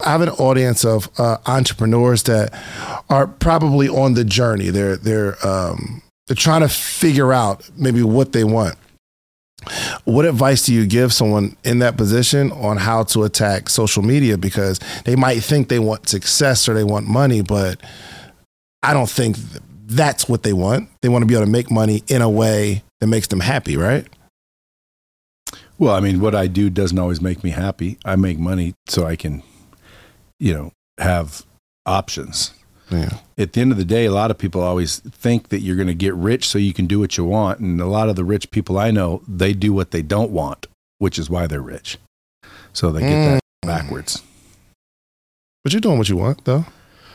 I have an audience of uh, entrepreneurs that are probably on the journey. They're they're um, they're trying to figure out maybe what they want. What advice do you give someone in that position on how to attack social media? Because they might think they want success or they want money, but I don't think that's what they want. They want to be able to make money in a way that makes them happy, right? Well, I mean, what I do doesn't always make me happy. I make money so I can, you know, have options. Yeah. At the end of the day, a lot of people always think that you're going to get rich so you can do what you want. And a lot of the rich people I know, they do what they don't want, which is why they're rich. So they get that Mm. backwards. But you're doing what you want, though.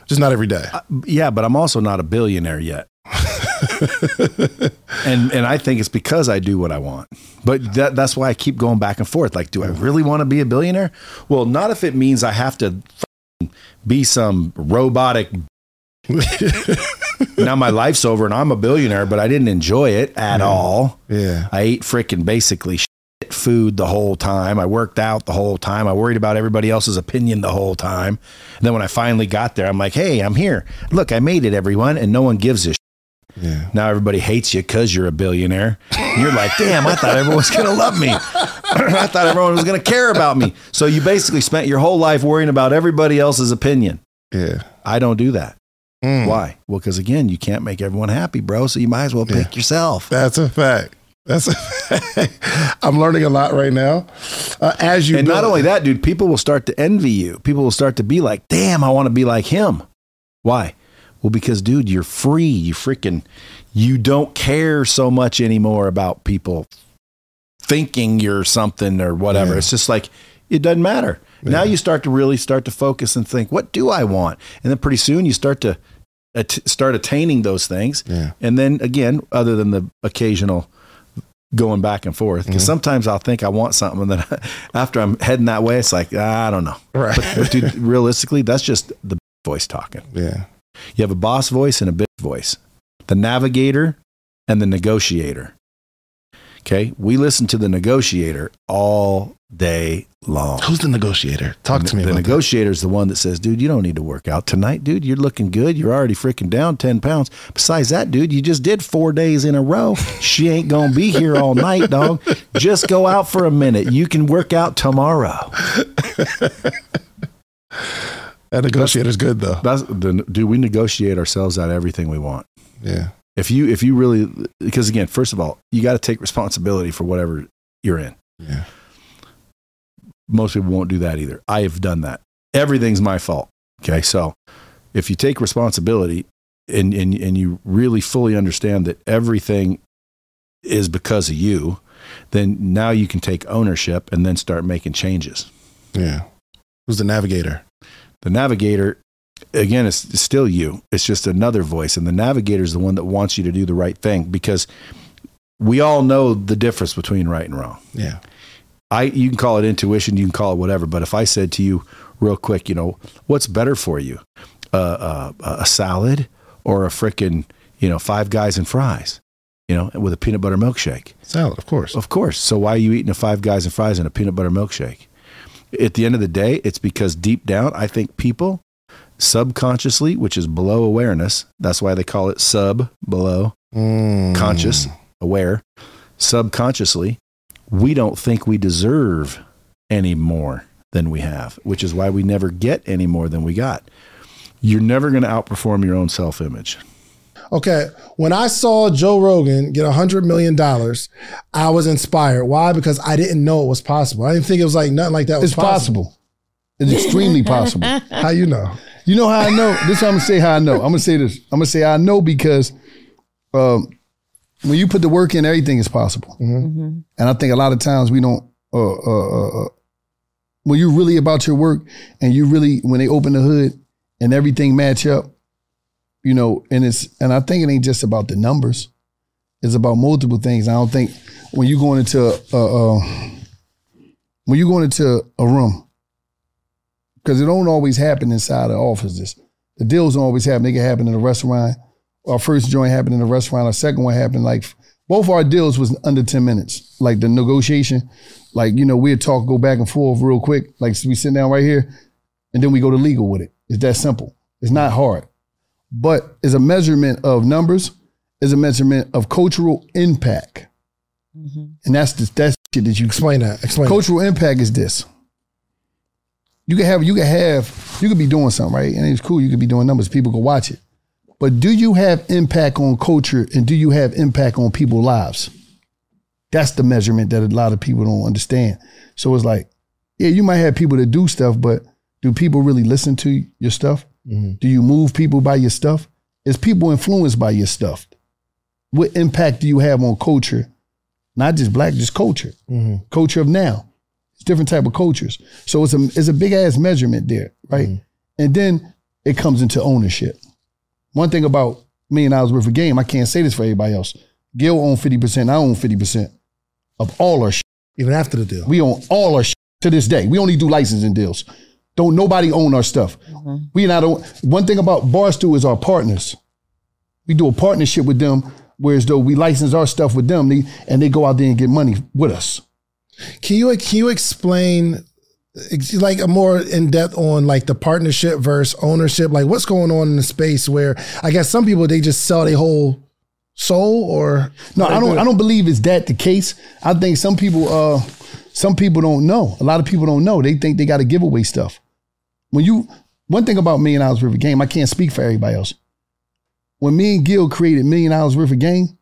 Just not every day. Uh, yeah, but I'm also not a billionaire yet. and and I think it's because I do what I want. But that that's why I keep going back and forth. Like, do I really want to be a billionaire? Well, not if it means I have to be some robotic. now my life's over and I'm a billionaire, but I didn't enjoy it at all. yeah. I ate freaking basically shit food the whole time. I worked out the whole time. I worried about everybody else's opinion the whole time. And then when I finally got there, I'm like, hey, I'm here. Look, I made it, everyone. And no one gives a shit. Yeah. Now everybody hates you because you're a billionaire. You're like, damn, I thought everyone was going to love me. I thought everyone was going to care about me. So you basically spent your whole life worrying about everybody else's opinion. Yeah. I don't do that. Mm. Why? Well, because again, you can't make everyone happy, bro. So you might as well pick yourself. That's a fact. That's a fact. I'm learning a lot right now. Uh, as you and not only that, dude, people will start to envy you. People will start to be like, damn, I want to be like him. Why? Well, because, dude, you're free. You freaking, you don't care so much anymore about people thinking you're something or whatever. Yeah. It's just like, it doesn't matter. Now you start to really start to focus and think, what do I want? And then pretty soon you start to at- start attaining those things. Yeah. And then again, other than the occasional going back and forth, because sometimes I'll think I want something, and then after I'm heading that way, it's like ah, I don't know. Right. But, but dude, realistically, that's just the voice talking. yeah. You have a boss voice and a bitch voice, the navigator and the negotiator. Okay, we listen to the negotiator all day long. Who's the negotiator? Talk to me The negotiator is the one that says, dude, you don't need to work out tonight, dude. You're looking good. You're already freaking down 10 pounds. Besides that, dude, you just did four days in a row. She ain't going to be here all night, dog. Just go out for a minute. You can work out tomorrow. That negotiator's good though. That's the, do we negotiate ourselves out of everything we want? Yeah. If you, if you really, because again, first of all, you got to take responsibility for whatever you're in. Yeah. most people won't do that either. I have done that. Everything's my fault. Okay. So if you take responsibility and, and, and you really fully understand that everything is because of you, then now you can take ownership and then start making changes. Yeah. Who's the navigator? The navigator, again, is still you. It's just another voice. And the navigator is the one that wants you to do the right thing because we all know the difference between right and wrong. Yeah. I you can call it intuition, you can call it whatever. But if I said to you real quick, you know, what's better for you, uh, uh, a salad or a frickin' you know five guys and fries, you know, with a peanut butter milkshake? Salad, of course. Of course. So why are you eating a five guys and fries and a peanut butter milkshake? At the end of the day, it's because deep down, I think people subconsciously, which is below awareness, that's why they call it sub below Mm. conscious, aware, subconsciously, we don't think we deserve any more than we have, which is why we never get any more than we got. You're never going to outperform your own self image. Okay, when I saw Joe Rogan get a hundred million dollars, I was inspired. Why? Because I didn't know it was possible. I didn't think it was like nothing like that was It's possible. It's extremely possible. How you know? You know how I know? This is how I'm gonna say how I know. I'm gonna say this. I'm gonna say I know because um, when you put the work in, everything is possible. And I think a lot of times we don't. Uh, uh, uh, uh, when you're really about your work and you really when they open the hood and everything match up, you know, and it's and I think it ain't just about the numbers. It's about multiple things. I don't think when you going into uh, uh, when you going into a room because it don't always happen inside of offices. The deals don't always happen. They can happen in a restaurant. Our first joint happened in a restaurant. Our second one happened like both our deals was under 10 minutes. Like the negotiation, like, you know, we'd talk, go back and forth real quick. Like we sit down right here. and then we go to legal with it. It's that simple. It's not hard, but it's a measurement of numbers. Is a measurement of cultural impact, mm-hmm. and that's the that's shit that you Explain that. Explain. that. cultural impact is this. You can have you can have you could be doing something right, and it's cool. You could be doing numbers. People can watch it, but do you have impact on culture, and do you have impact on people's lives? That's the measurement that a lot of people don't understand. So it's like, yeah, you might have people that do stuff, but do people really listen to your stuff? Mm-hmm. Do you move people by your stuff? Is people influenced by your stuff? What impact do you have on culture? Not just black, just culture. Mm-hmm. Culture of now. It's different type of cultures. So it's a it's a big ass measurement there, right? Mm-hmm. And then it comes into ownership. One thing about million dollars worth of game, I can't say this for everybody else. Gil own 50%, I own 50% of all our shit. Even after the deal. We own all our shit to this day. We only do licensing deals. Don't nobody own our stuff. We not own, one thing about Barstool is our partners. We do a partnership with them, whereas though we license our stuff with them, they, and they go out there and get money with us. Can you can you explain like a more in depth on like the partnership versus ownership? Like what's going on in the space where I guess some people they just sell their whole soul or No, I don't. I don't believe it's that the case. I think some people, uh, some people don't know. A lot of people don't know. They think they got to give away stuff. When you, one thing about Million Dollars Worth of Game, I can't speak for everybody else. When me and Gil created Million Dollars Worth of Game,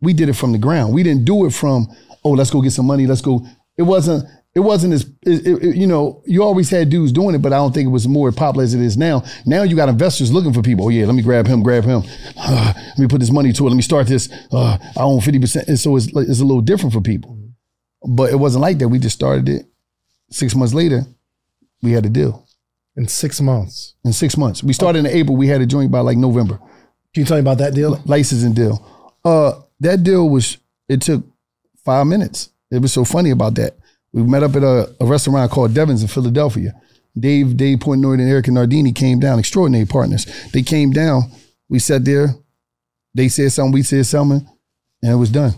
we did it from the ground. We didn't do it from, oh, let's go get some money. Let's go. It wasn't. It wasn't as it, it- you know. You always had dudes doing it, but I don't think it was more popular as it is now. Now you got investors looking for people. Oh yeah, let me grab him, grab him. Uh, let me put this money to it. Let me start this. Uh, I own fifty percent, and so it's it's a little different for people. But it wasn't like that. We just started it. Six months later, we had a deal. In six months. In six months, we started in April. We had a joint by like November. Can you tell me about that deal? licensing deal. Uh, that deal was it took five minutes. It was so funny about that. We met up at a, a restaurant called Devon's in Philadelphia. Dave, Dave Portnoy and Erika Nardini came down, extraordinary partners. They came down. We sat there. They said something. We said something, and it was done.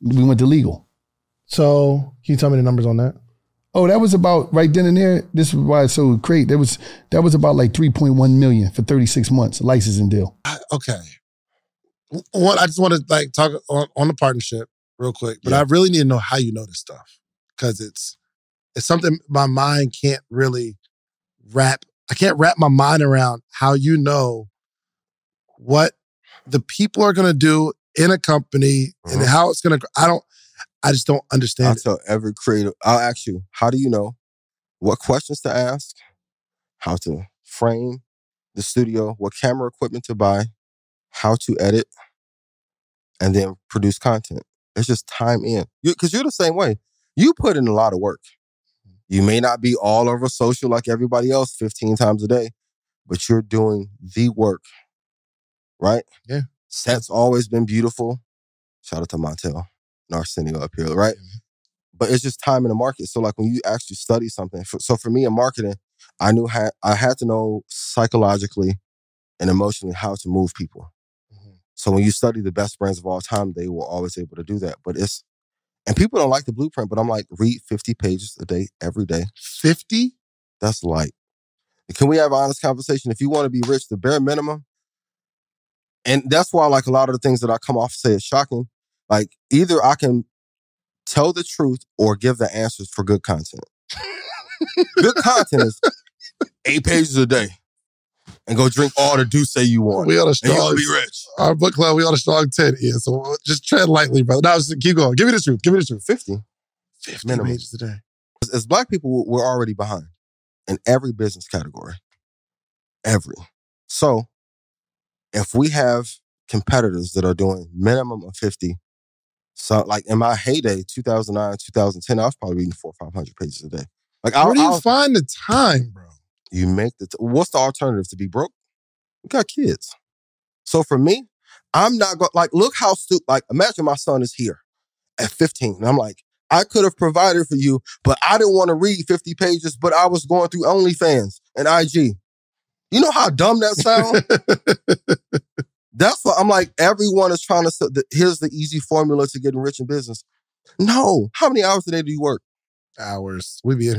We went to legal. So can you tell me the numbers on that? Oh, that was about right then and there. This is why it's so great. That was that was about like three point one million for thirty six months licensing deal. okay. One, I just want to like talk on, on the partnership real quick, but I really need to know how you know this stuff because it's it's something my mind can't really wrap. I can't wrap my mind around how you know what the people are going to do in a company and Mhm. how it's going to. I don't. I just don't understand. it. tell every creative, I'll ask you, how do you know what questions to ask, how to frame the studio, what camera equipment to buy, how to edit, and then produce content. It's just time in. Because you're the same way. You put in a lot of work. You may not be all over social like everybody else 15 times a day, but you're doing the work, right? Yeah. Set's always been beautiful. Shout out to Montel, Narcenio up here, right? but it's just time in the market. So like when you actually study something, for, so for me in marketing, I knew ha- I had to know psychologically and emotionally how to move people. Mhm. So when you study the best brands of all time, they were always able to do that. But it's and people don't like the blueprint, but I'm like, read 50 pages a day, every day. Fifty. That's light. Can we have an honest conversation? If you want to be rich, the bare minimum, and that's why like a lot of the things that I come off say is shocking. Like either I can tell the truth or give the answers for good content. good content is eight pages a day. And go drink all the D'USSÉ you want. We And you're strong. gonna be rich. Our book club. We on a strong ten. Yeah. So uh, just tread lightly, brother. Now just keep going. Give me the truth. Give me the truth. 50. Fifty Minimum. pages a day. As, as black people, we're already behind in every business category. Every. So if we have competitors that are doing minimum of 50, so like in my heyday, 2009, 2010, I was probably reading four or 500 pages a day. Like, I'll, Where do you I'll- find the time, bro? you make the, t- what's the alternative to be broke? We got kids. So for me, I'm not going, like, look how stupid, like, imagine my son is here at 15. And I'm like, I could have provided for you, but I didn't want to read 50 pages, but I was going through OnlyFans and IG. You know how dumb that sounds? That's what I'm like. Everyone is trying to. Here's the easy formula to getting rich in business. No, how many hours a day do you work? Hours. We be in.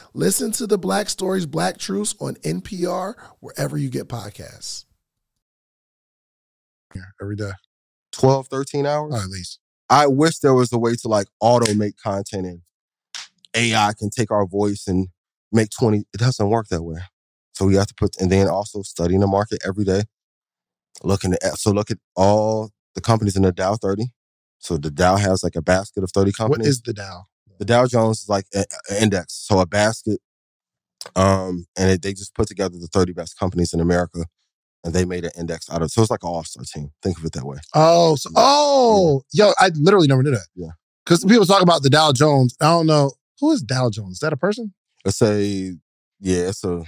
Listen to the Black Stories, Black Truths on NPR, wherever you get podcasts. Yeah, every day. 12, 13 hours? At least. I wish there was a way to like automate content and AI can take our voice and make 20. It doesn't work that way. So we have to put, and then also studying the market every day. Looking at, so look at all the companies in the Dow 30. So the Dow has like a basket of 30 companies. What is the Dow? The Dow Jones is like an index, so a basket. Um, and it, they just put together the 30 best companies in America, and they made an index out of. it. So it's like an all-star team. Think of it that way. Oh, so, oh, yo, I literally never knew that. Yeah. Because people talk about the Dow Jones. I don't know who is Dow Jones. Is that a person? Let's say, yeah, it's a.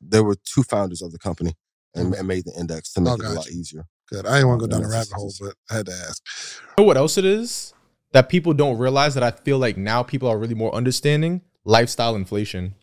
There were two founders of the company and, and made the index to make Oh, it a lot easier. Good. I didn't want to go down Yeah, the rabbit hole, but I had to ask. know what else it is that people don't realize that I feel like now people are really more understanding lifestyle inflation.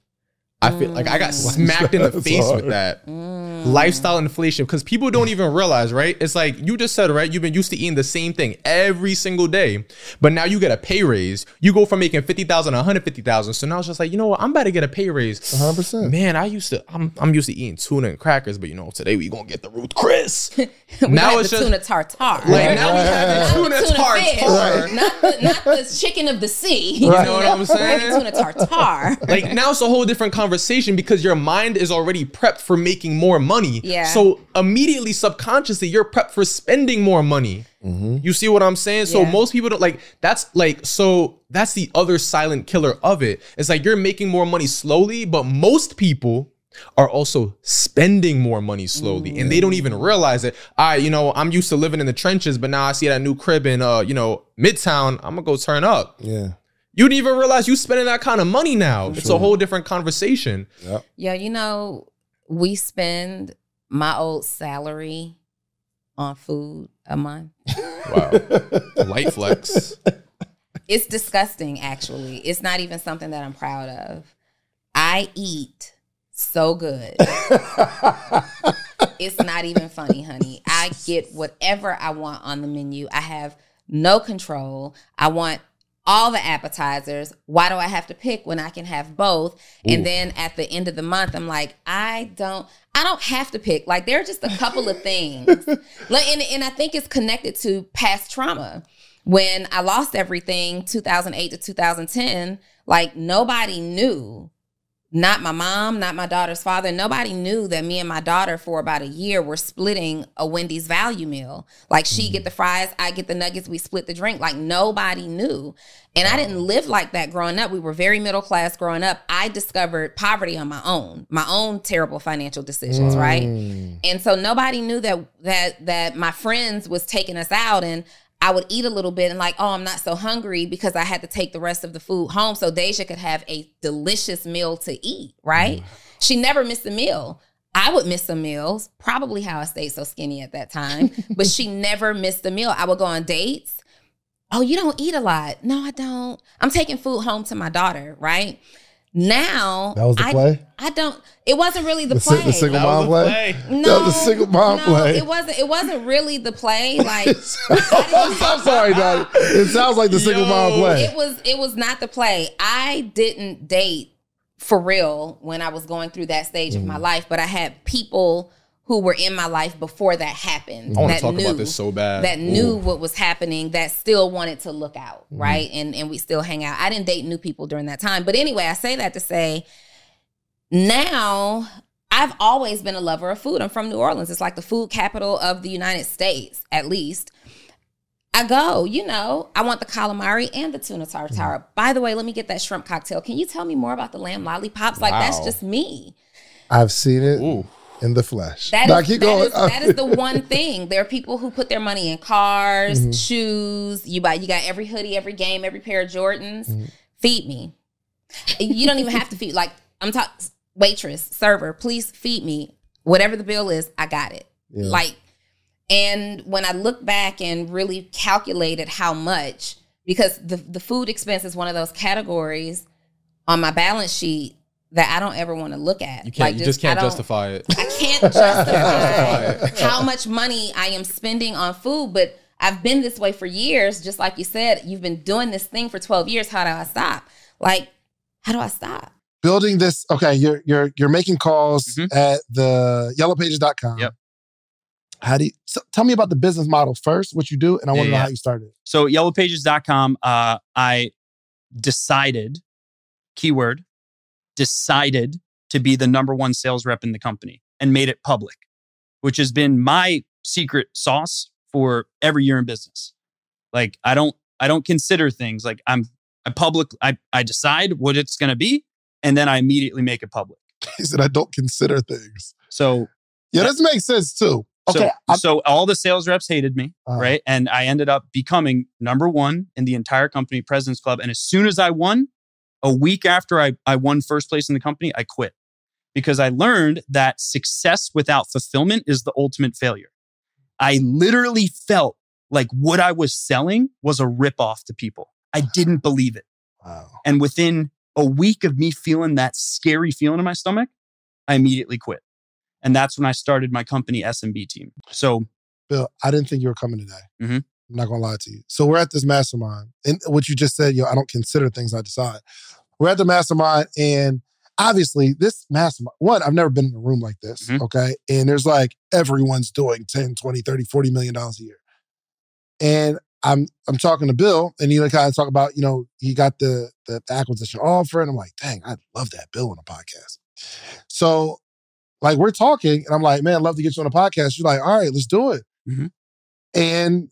I feel like I got smacked in the That's face hard. with that lifestyle inflation because people don't even realize, right? It's like you just said, right? You've been used to eating the same thing every single day, but now you get a pay raise. You go from making fifty thousand to one hundred fifty thousand. So now it's just like, you know what? I'm about to get a pay raise. 100%. Man, I used to. I'm I'm used to eating tuna and crackers, but you know today we gonna get the Ruth Chris. We Now it's the just- tuna tartare. Like now we have the Not tuna fish, tartare. not the, not the chicken of the sea. You know what I'm saying? Tuna tartare. like now it's a whole different conversation because your mind is already prepped for making more money. Yeah. So immediately, subconsciously, you're prepped for spending more money. You see what I'm saying? So Yeah. most people don't like that's like so that's the other silent killer of it. It's like you're making more money slowly, but most people are also spending more money slowly and they don't even realize it. I, you know, I'm used to living in the trenches, but now I see that new crib in uh, you know, Midtown, I'm gonna go turn up. Yeah. You didn't even realize you spending that kind of money now. It's a whole different conversation. Yeah, you know, we spend my old salary on food a month. Wow. Light flex. It's disgusting, actually. It's not even something that I'm proud of. I eat so good. it's not even funny, honey. I get whatever I want on the menu. I have no control. I want all the appetizers. Why do I have to pick when I can have both? And then at the end of the month, I'm like, I don't, I don't have to pick. Like there are just a couple of things, like, and, and I think it's connected to past trauma. When I lost everything, 2008 to 2010, like nobody knew not my mom, not my daughter's father. Nobody knew that me and my daughter for about a year were splitting a Wendy's value meal. Like she get mm-hmm. the fries, I get the nuggets, we split the drink. Like nobody knew. And I didn't live like that growing up. We were very middle class growing up. I discovered poverty on my own, my own terrible financial decisions, right? Mm. And so nobody knew that that that my friends was taking us out and I would eat a little bit and like, oh, I'm not so hungry because I had to take the rest of the food home so Deja could have a delicious meal to eat, right? She never missed a meal. I would miss some meals, probably how I stayed so skinny at that time, but she never missed a meal. I would go on dates. Oh, you don't eat a lot. No, I don't. I'm taking food home to my daughter, right? Now That was the I, play? I don't it wasn't really the, The, si- play. the single mom play? No, That was a single mom no, play. It wasn't. It wasn't really the play. Like I'm sorry, Donni. It sounds like the single mom play. it was. It was not the play. I didn't date for real when I was going through that stage of Mm. my life, but I had people who were in my life before that happened. I want that to talk knew, about this so bad. That knew what was happening. That still wanted to look out, Mm-hmm. right? And and we still hang out. I didn't date new people during that time, but anyway, I say that to say now I've always been a lover of food. I'm from New Orleans. It's like the food capital of the United States, at least. I go, you know, I want the calamari and the tuna tartare. Mm-hmm. By the way, let me get that shrimp cocktail. Can you tell me more about the lamb lollipops? Like that's just me. I've seen it Ooh. In the flesh. That Now is, keep going. is- that is the one thing. There are people who put their money in cars, Mm-hmm. shoes. You buy, you got every hoodie, every game, every pair of Jordans. Mm-hmm. Feed me. You don't even have to feed. Like I'm talking, waitress, server, please feed me. Whatever the bill is, I got it. Yeah. Like, and when I look back and really calculated how much, because the the food expense is one of those categories on my balance sheet that I don't ever want to look at. You can't. you just I can't justify it. I can't justify how much money I am spending on food, but I've been this way for years. Just like you said, you've been doing this thing for 12 years. How do I stop? Like, how do I stop? Building this, okay, you're you're you're making calls Mhm. at the yellowpages.com. Yep. How do you so tell me about the business model first, what you do, and I want to know yeah. how you started. So yellowpages.com, uh, I decided, keyword, decided to be the number one sales rep in the company and made it public, which has been my secret sauce for every year in business. Like I don't, I don't consider things like I'm, I public, I, I decide what it's going to be, and then I immediately make it public. He said, I don't consider things. So Yeah, this makes sense too. Okay. So, I'm- so all the sales reps hated me, Uh-huh. right? And I ended up becoming number one in the entire company, President's Club. And as soon as I won, a week after I, I won first place in the company, I quit because I learned that success without fulfillment is the ultimate failure. I literally felt like what I was selling was a ripoff to people. I didn't believe it. wow. And within a week of me feeling that scary feeling in my stomach, I immediately quit. And that's when I started my company SMB team. So Bill, I didn't think you were coming today. Mhm. I'm not gonna lie to you. So we're at this mastermind, and what you just said, yo, I don't consider things I decide. We're at the mastermind, and obviously, this mastermind, one, I've never been in a room like this, Mhm. okay? And there's like everyone's doing 10, 20, 30, 40 million dollars a year. And I'm I'm talking to Bill, and he like kind of talk about you know he got the the acquisition offer, and I'm like, dang, I love that Bill on a podcast. So like we're talking, and I'm like, man, I'd love to get you on a podcast. You're like, all right, let's do it. Mhm. And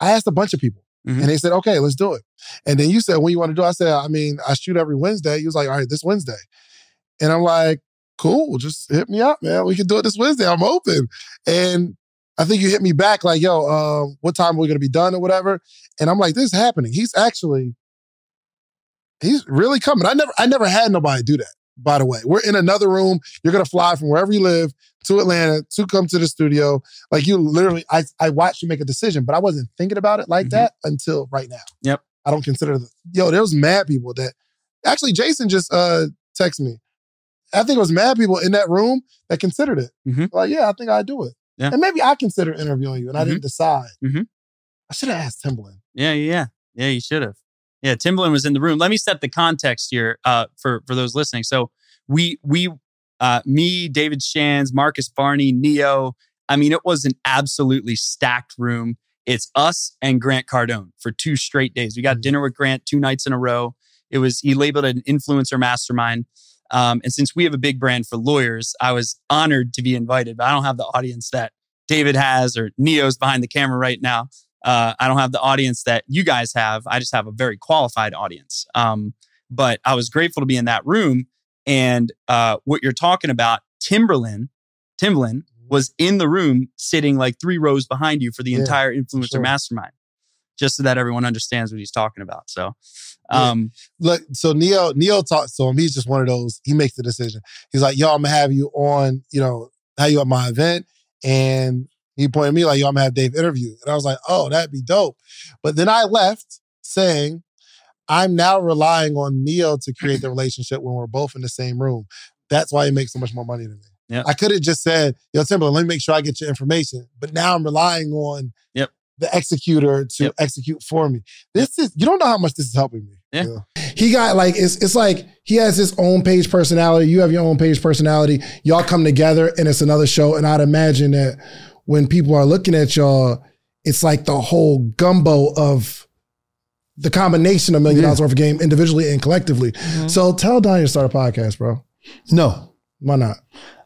I asked a bunch of people, Mhm. and they said, okay, let's do it. And then you said, when you want to do it? I said, I mean, I shoot every Wednesday. He was like, all right, this Wednesday. And I'm like, cool, just hit me up, man. We can do it this Wednesday. I'm open. And I think you hit me back like, yo, uh, what time are we gonna be done or whatever? And I'm like, this is happening. He's actually, he's really coming. I never, I never had nobody do that. By the way, we're in another room. You're gonna fly from wherever you live to Atlanta to come to the studio. Like you literally, I I watched you make a decision, but I wasn't thinking about it like Mhm. that until right now. Yep. I don't consider the, yo. There was mad people that actually Jason just uh texted me. I think it was mad people in that room that considered it. Mhm. Like, yeah, I think I do it. Yeah. And maybe I consider interviewing you, and I didn't decide. I should have asked Timbaland. Yeah, yeah, yeah. Yeah, you should have. Yeah, Timbaland was in the room. Let me set the context here uh, for for those listening. So we we uh, me, David Shands, Marcus Barney, Neo. I mean, it was an absolutely stacked room. It's us and Grant Cardone for two straight days. We got Mhm. dinner with Grant two nights in a row. It was he labeled it an influencer mastermind. Um, and since we have a big brand for lawyers, I was honored to be invited, but I don't have the audience that David has or Neo's behind the camera right now. Uh, I don't have the audience that you guys have. I just have a very qualified audience. Um, but I was grateful to be in that room. And uh, what you're talking about, Timbaland, Timbaland was in the room sitting like three rows behind you for the Yeah, entire influencer sure. mastermind, just so that everyone understands what he's talking about. So, Yeah. um, Look, so Neo Neo talks to him. He's just one of those. He makes the decision. He's like, "Yo, I'm gonna have you on. You know, have you at my event." And he pointed me like, "Yo, I'm gonna have Dave interview." And I was like, "Oh, that'd be dope." But then I left saying, "I'm now relying on Neo to create the relationship when we're both in the same room. That's why he makes so much more money than me." Yep. I could have just said, "Yo, Timbaland, let me make sure I get your information." But now I'm relying on Yep. the executor to Yep. execute for me. This is you don't know how much this is helping me. Yeah. He got like it's it's like he has his own page personality. You have your own page personality. Y'all come together and it's another show. And I'd imagine that when people are looking at y'all, it's like the whole gumbo of the combination of million Yeah. dollars worth of game individually and collectively. Mm-hmm. So tell Danya to start a podcast, bro. No. Why not?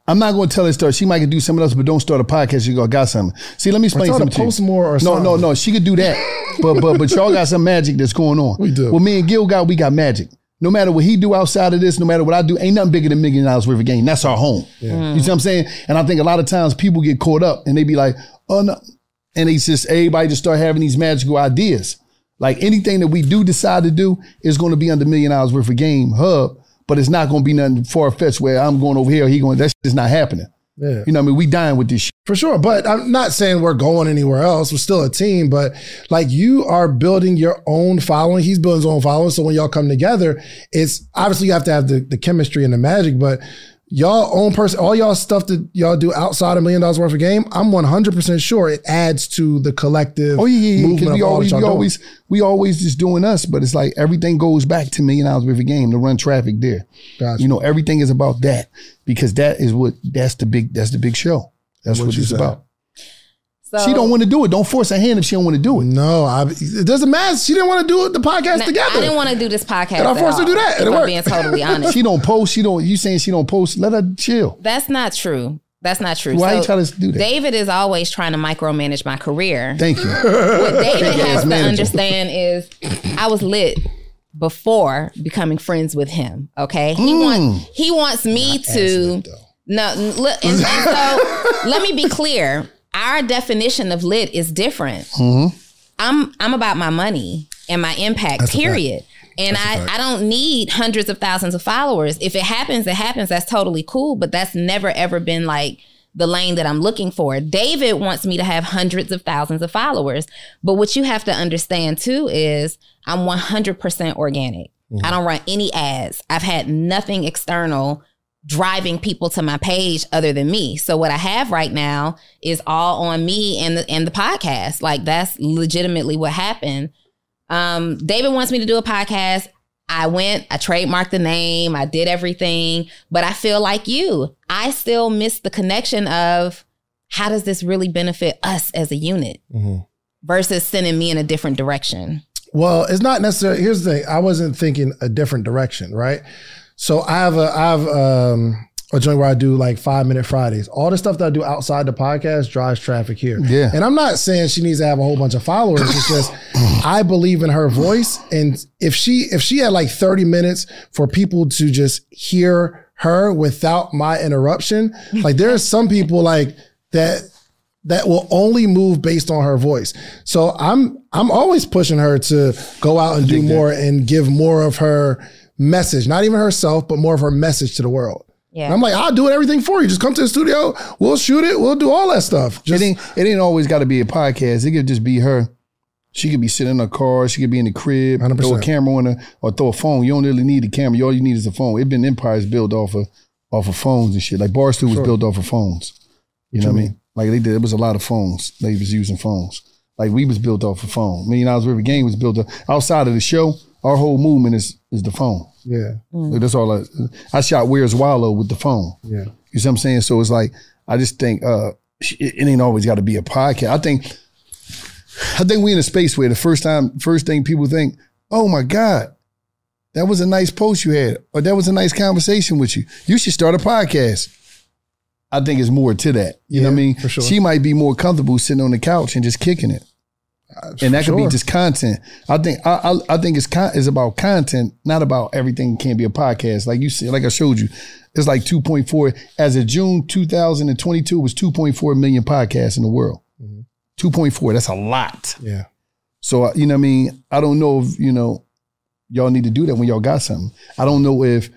I'm not going to tell her story. She might could do something else, but don't start a podcast. You go got something. See, let me explain something to to you. post more or No, something. no, no. She could do that, but but but y'all got some magic that's going on. We do. Well, me and Gil got we got magic. No matter what he do outside of this, no matter what I do, ain't nothing bigger than million dollars worth of game. That's our home. Mm. You see what I'm saying? And I think a lot of times people get caught up and they be like, oh no, and it's just everybody just start having these magical ideas. Like anything that we do decide to do is going to be under million dollars worth of game hub, but it's not going to be nothing far fetched where I'm going over here, he going. that's just not happening. Yeah. You know, what I mean, we dying with this shit. For sure. But I'm not saying we're going anywhere else. We're still a team. But like you are building your own following. He's building his own following. So when y'all come together, it's obviously you have to have the, the chemistry and the magic, but y'all own person, all y'all stuff that y'all do outside a million dollars worth of game, I'm 100% sure it adds to the collective Oh yeah, yeah, yeah. 'cause movement we always, we always, we always just doing us. But it's like everything goes back to million dollars worth of game to run traffic there. Gotcha. You know, everything is about that because that is what that's the big that's the big show. That's What'd what it's about. So she don't want to do it. Don't force her hand if she don't want to do it. No, I, it doesn't matter. She didn't want to do it, the podcast Now, together. I didn't want to do this podcast. And I at forced her to do all, that, and If it I'm worked. being totally honest, She don't post. She don't. You saying she don't post? Let her chill. that's not true. That's not true. Why So, you trying to do that? David is always trying to micromanage my career. Thank you. what David has to manager. understand is I was lit before becoming friends with him. Okay, he Mm. wants he wants me to no. Look, and, and so let me be clear. Our definition of lit is different. Mm-hmm. I'm I'm about my money and my impact. period. And I, I don't need hundreds of thousands of followers. If it happens, it happens. That's totally cool. But that's never ever been like the lane that I'm looking for. David wants me to have hundreds of thousands of followers. But what you have to understand too is I'm 100% organic. I don't run any ads. I've had nothing external driving people to my page other than me. So what I have right now is all on me and the and the podcast. Like that's legitimately what happened. Um, David wants me to do a podcast. I went, I trademarked the name, I did everything, but I feel like you. I still miss the connection of how does this really benefit us as a unit? versus sending me in a different direction? Well, it's not necessarily. Here's the thing. I wasn't thinking a different direction, right? So I have a I have um, a joint where I do like five minute Fridays. All the stuff that I do outside the podcast drives traffic here. Yeah. And I'm not saying she needs to have a whole bunch of followers. It's just I believe in her voice, and if she if she had like 30 minutes for people to just hear her without my interruption, like there are some people like that that will only move based on her voice. So I'm I'm always pushing her to go out and do more and give more of her message, not even herself, but more of her message to the world. Yeah. And I'm like, I'll do everything for you. Just come to the studio. We'll shoot it. We'll do all that stuff. Just it ain't it ain't always got to be a podcast. It could just be her. She could be sitting in her car. She could be in the crib. 100%. Throw a camera on her or throw a phone. You don't really need the camera. All you need is a phone. It been empires built off of off of phones and shit. Like Barstool was built off of phones. You know what I mean? Like they did. It was a lot of phones. They was using phones. Like we was built off a phone. Million Dollars Worth of Game was built up outside of the show. Our whole movement is is the phone. yeah, Like, that's all I. I shot Where's Wallo with the phone. yeah. You see what I'm saying? So it's like I just think uh it, it ain't always got to be a podcast. I think I think we in a space where the first time first thing people think, "Oh my god, that was a nice post you had or that was a nice conversation with you. You should start a podcast." I think it's more to that. You know what I mean? for sure. She might be more comfortable sitting on the couch and just kicking it. And that could be just content. I think I, I, I think it's con- it's about content, not about everything can't be a podcast. Like you see, like I showed you, it's like 2.4 as of June 2022 it was 2.4 million podcasts in the world. 2.4, that's a lot. Yeah. So uh, you know what I mean? I don't know if, you know, y'all need to do that when y'all got something. I don't know if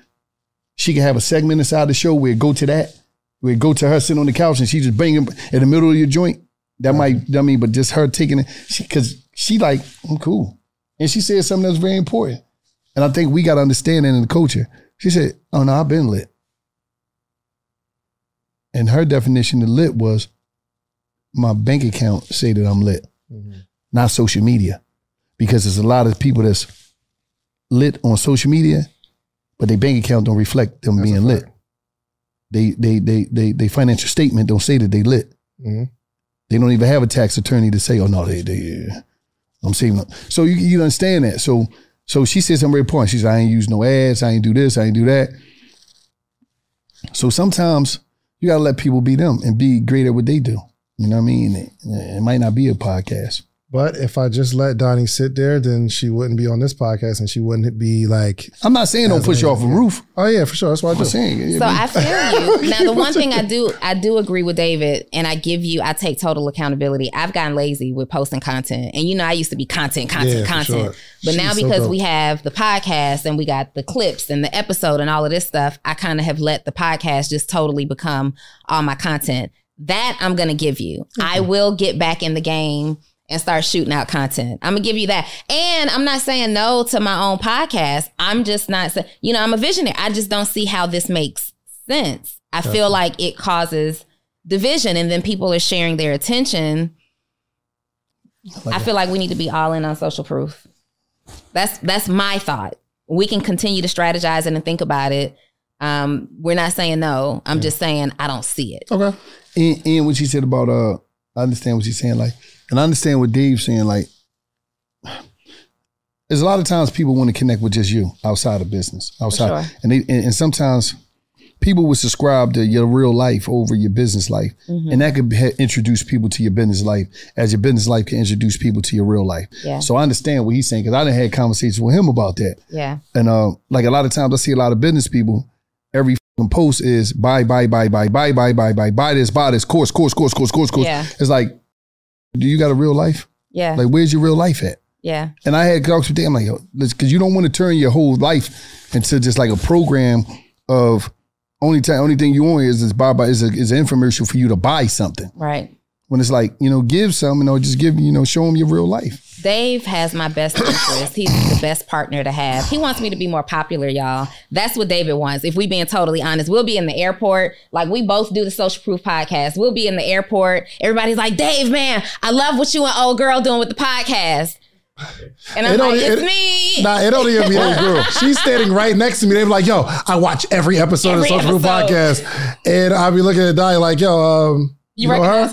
she can have a segment inside the show where it go to that, where it go to her sitting on the couch and she just banging in the middle of your joint. That might, I mean, but just her taking it, because she, like, I'm cool. And she said something that's very important. And I think we got to understand that in the culture. She said, oh no, I've been lit. And her definition of lit was my bank account say that I'm lit, not social media. Because there's a lot of people that's lit on social media, but their bank account don't reflect them being lit. They they they they they financial statement don't say that they lit. Mhm. They don't even have a tax attorney to say, oh no, they they I'm saving up. So you you understand that. So so she said something very important. She said, I ain't use no ads, I ain't do this, I ain't do that. So sometimes you gotta let people be them and be great at what they do. You know what I mean? It, it might not be a podcast. But if I just let Donni sit there, then she wouldn't be on this podcast and she wouldn't be like, I'm not saying don't push you off a roof. oh yeah, for sure. That's what I I'm do. saying. So I feel you. Now the one thing I do I do agree with David and I give you I take total accountability. I've gotten lazy with posting content. And you know I used to be content, content, Yeah, content. sure. But She's now because dope. we have the podcast and we got the clips and the episode and all of this stuff, I kind of have let the podcast just totally become all my content. That I'm going to give you. I will get back in the game and start shooting out content. I'm gonna give you that. And I'm not saying no to my own podcast. I'm just not saying, you know, I'm a visionary. I just don't see how this makes sense. I feel like it causes division and then people are sharing their attention. I feel like we need to be all in on social proof. That's that's my thought. We can continue to strategize it and think about it. Um, we're not saying no. I'm just saying I don't see it. Okay. and, and what she said about uh I understand what she's saying, like, and I understand what Dave's saying, like there's a lot of times people want to connect with just you outside of business. Outside. sure. And they and, and sometimes people would subscribe to your real life over your business life. Mm-hmm. And that could ha- introduce people to your business life as your business life can introduce people to your real life. Yeah. So I understand what he's saying because I done had conversations with him about that. Yeah. And uh, like a lot of times, I see a lot of business people. Every post is buy, buy, buy, buy, buy, buy, buy, buy, buy this, buy this, course, course, course, course, course, course. Yeah. It's like, do you got a real life? Yeah. Like, where's your real life at? yeah. And I had talks with them. I'm like, yo, because you don't want to turn your whole life into just like a program of only time, only thing you want is is buy, buy is a, is an infomercial for you to buy something. Right. When it's like, you know, give some, you know, just give, you know, show them your real life. Dave has my best interest. He's the best partner to have. He wants me to be more popular, y'all. That's what David wants. If we being totally honest, we'll be in the airport. Like we both do the social proof podcast. We'll be in the airport. Everybody's like, Dave, man, I love what you and old girl doing with the podcast. And I'm It like, it's it- me. Nah, it don't even be that girl. She's standing right next to me. They be like, yo, I watch every episode Every of the Social Proof. Podcast. And I'll be looking at Donni like, yo, um, you, you know her?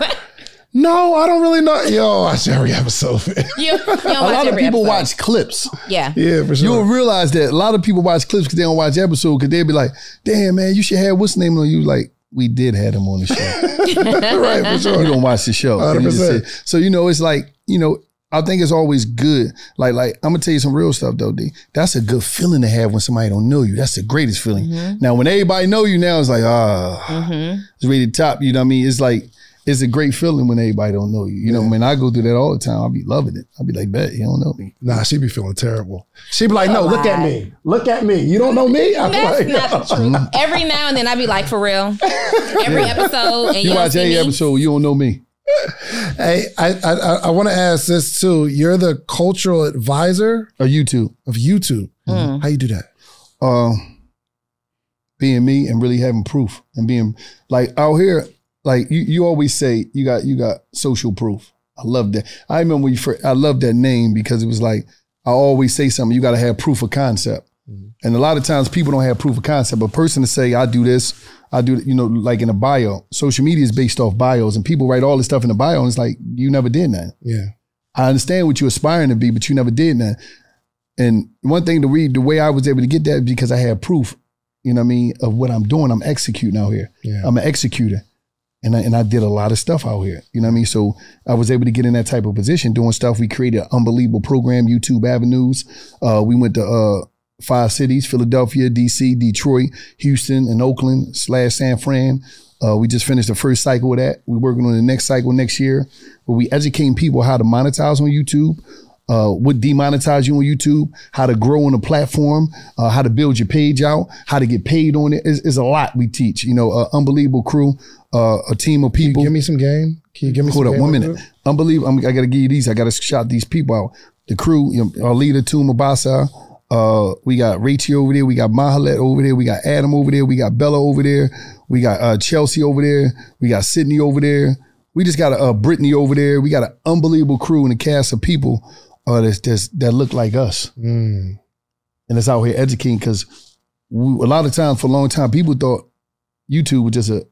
That? No, I don't really know. Yo, I watch every episode. You, you don't A watch lot of people episode. watch clips. Yeah. yeah, for sure. You'll realize that a lot of people watch clips because they don't watch episode because they'll be like, "Damn, man, you should have what's the name on you?" Like, we did have him on the show. right, for you don't watch the show. And you just 100%. say- So you know, it's like you know. I think it's always good. Like, like I'm gonna tell you some real stuff though, D. That's a good feeling to have when somebody don't know you. That's the greatest feeling. Now, when everybody know you now, it's like ah, Mm-hmm. it's really top. You know what I mean? It's like it's a great feeling when everybody don't know you. You know, I mean, I go through that all the time. I'll be loving it. I'll be like, bet you don't know me. Nah, she be feeling terrible. She be like, no, a look at me. Look at me. You don't know me? I'm That's like, not the truth. Every now and then I be like, for real. Every episode, and you, You watch see every episode, you don't know me. Hey, I I, I, I want to ask this too. You're the cultural advisor of YouTube. of YouTube. Hmm. How you do that? uh, being me and really having proof and being like out here, like you, you always say you got you got social proof. I love that. I remember when you first, I love that name because it was like I always say something. You got to have proof of concept, mm-hmm. and a lot of times people don't have proof of concept. A person to say I do this, I do you know like in a bio. Social media is based off bios, and people write all this stuff in the bio, and it's like you never did that. Yeah. I understand what you're aspiring to be, but you never did that. And one thing to read, the way I was able to get that is because I had proof, you know what I mean, of what I'm doing. I'm executing out here. Yeah. I'm an executor. And I, and I did a lot of stuff out here. You know what I mean? So I was able to get in that type of position doing stuff. We created an unbelievable program, YouTube Avenues. Uh, we went to uh, five cities, Philadelphia, DC, Detroit, Houston, and Oakland slash San Fran. Uh, we just finished the first cycle of that. We're working on the next cycle next year where we educating people how to monetize on YouTube, uh, what demonetize you on YouTube, how to grow on a platform, uh, how to build your page out, how to get paid on it. It's, it's a lot we teach. You know, uh, unbelievable crew, uh, a team of Can you people. give me some game? Can you give me some? Hold up one minute. Unbelievable. I'm, I got to give you these. I got to shout these people out. The crew, you know, our leader, Tuma Basa. Uh, we got Rachel over there. We got Mahalet over there. We got Adam over there. We got Bella over there. We got uh, Chelsea over there. We got Sydney over there. We just got a, uh, Brittany over there. We got an unbelievable crew and a cast of people uh, that's, that's, that look like us. Mm. And it's out here educating because a lot of times for a long time, people thought YouTube was just a,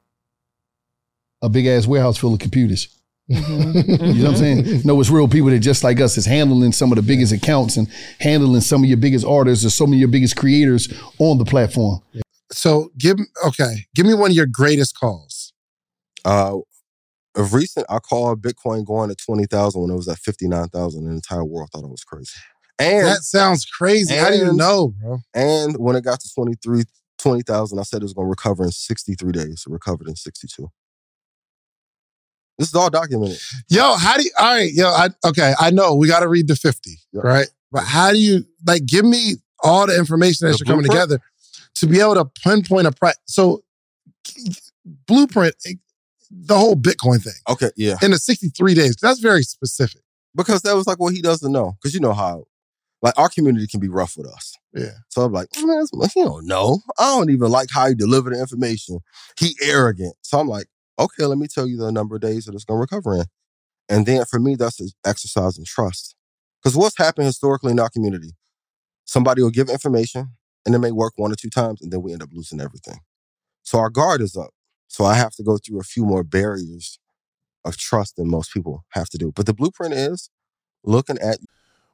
a big ass warehouse full of computers. Mm-hmm. You know what I'm saying? No, it's real people that just like us is handling some of the biggest accounts and handling some of your biggest artists or some of your biggest creators on the platform. So give me okay. Give me one of your greatest calls. Uh, of recent, I called Bitcoin going to 20,000 when it was at 59,000. The entire world thought it was crazy. And that sounds crazy. How do you and- know, bro? and when it got to 23, 20,000, I said it was going to recover in 63 days. It recovered in 62. This is all documented. Yo, how do you all right, yo, I okay, I know we gotta read the 50, Yeah. right? But how do you like give me all the information that The you're coming together to be able to pinpoint a price? So blueprint the whole Bitcoin thing Okay, yeah. in the 63 days. That's very specific. Because that was like what he doesn't know. Because you know how, like, our community can be rough with us. Yeah. So I'm like, man, he don't know. I don't even like how he delivered the information. He arrogant. So I'm like, okay, let me tell you the number of days that it's going to recover in. And then for me, that's an exercise in trust. Because what's happened historically in our community? Somebody will give information and it may work one or two times and then we end up losing everything. So our guard is up. So I have to go through a few more barriers of trust than most people have to do. But the blueprint is looking at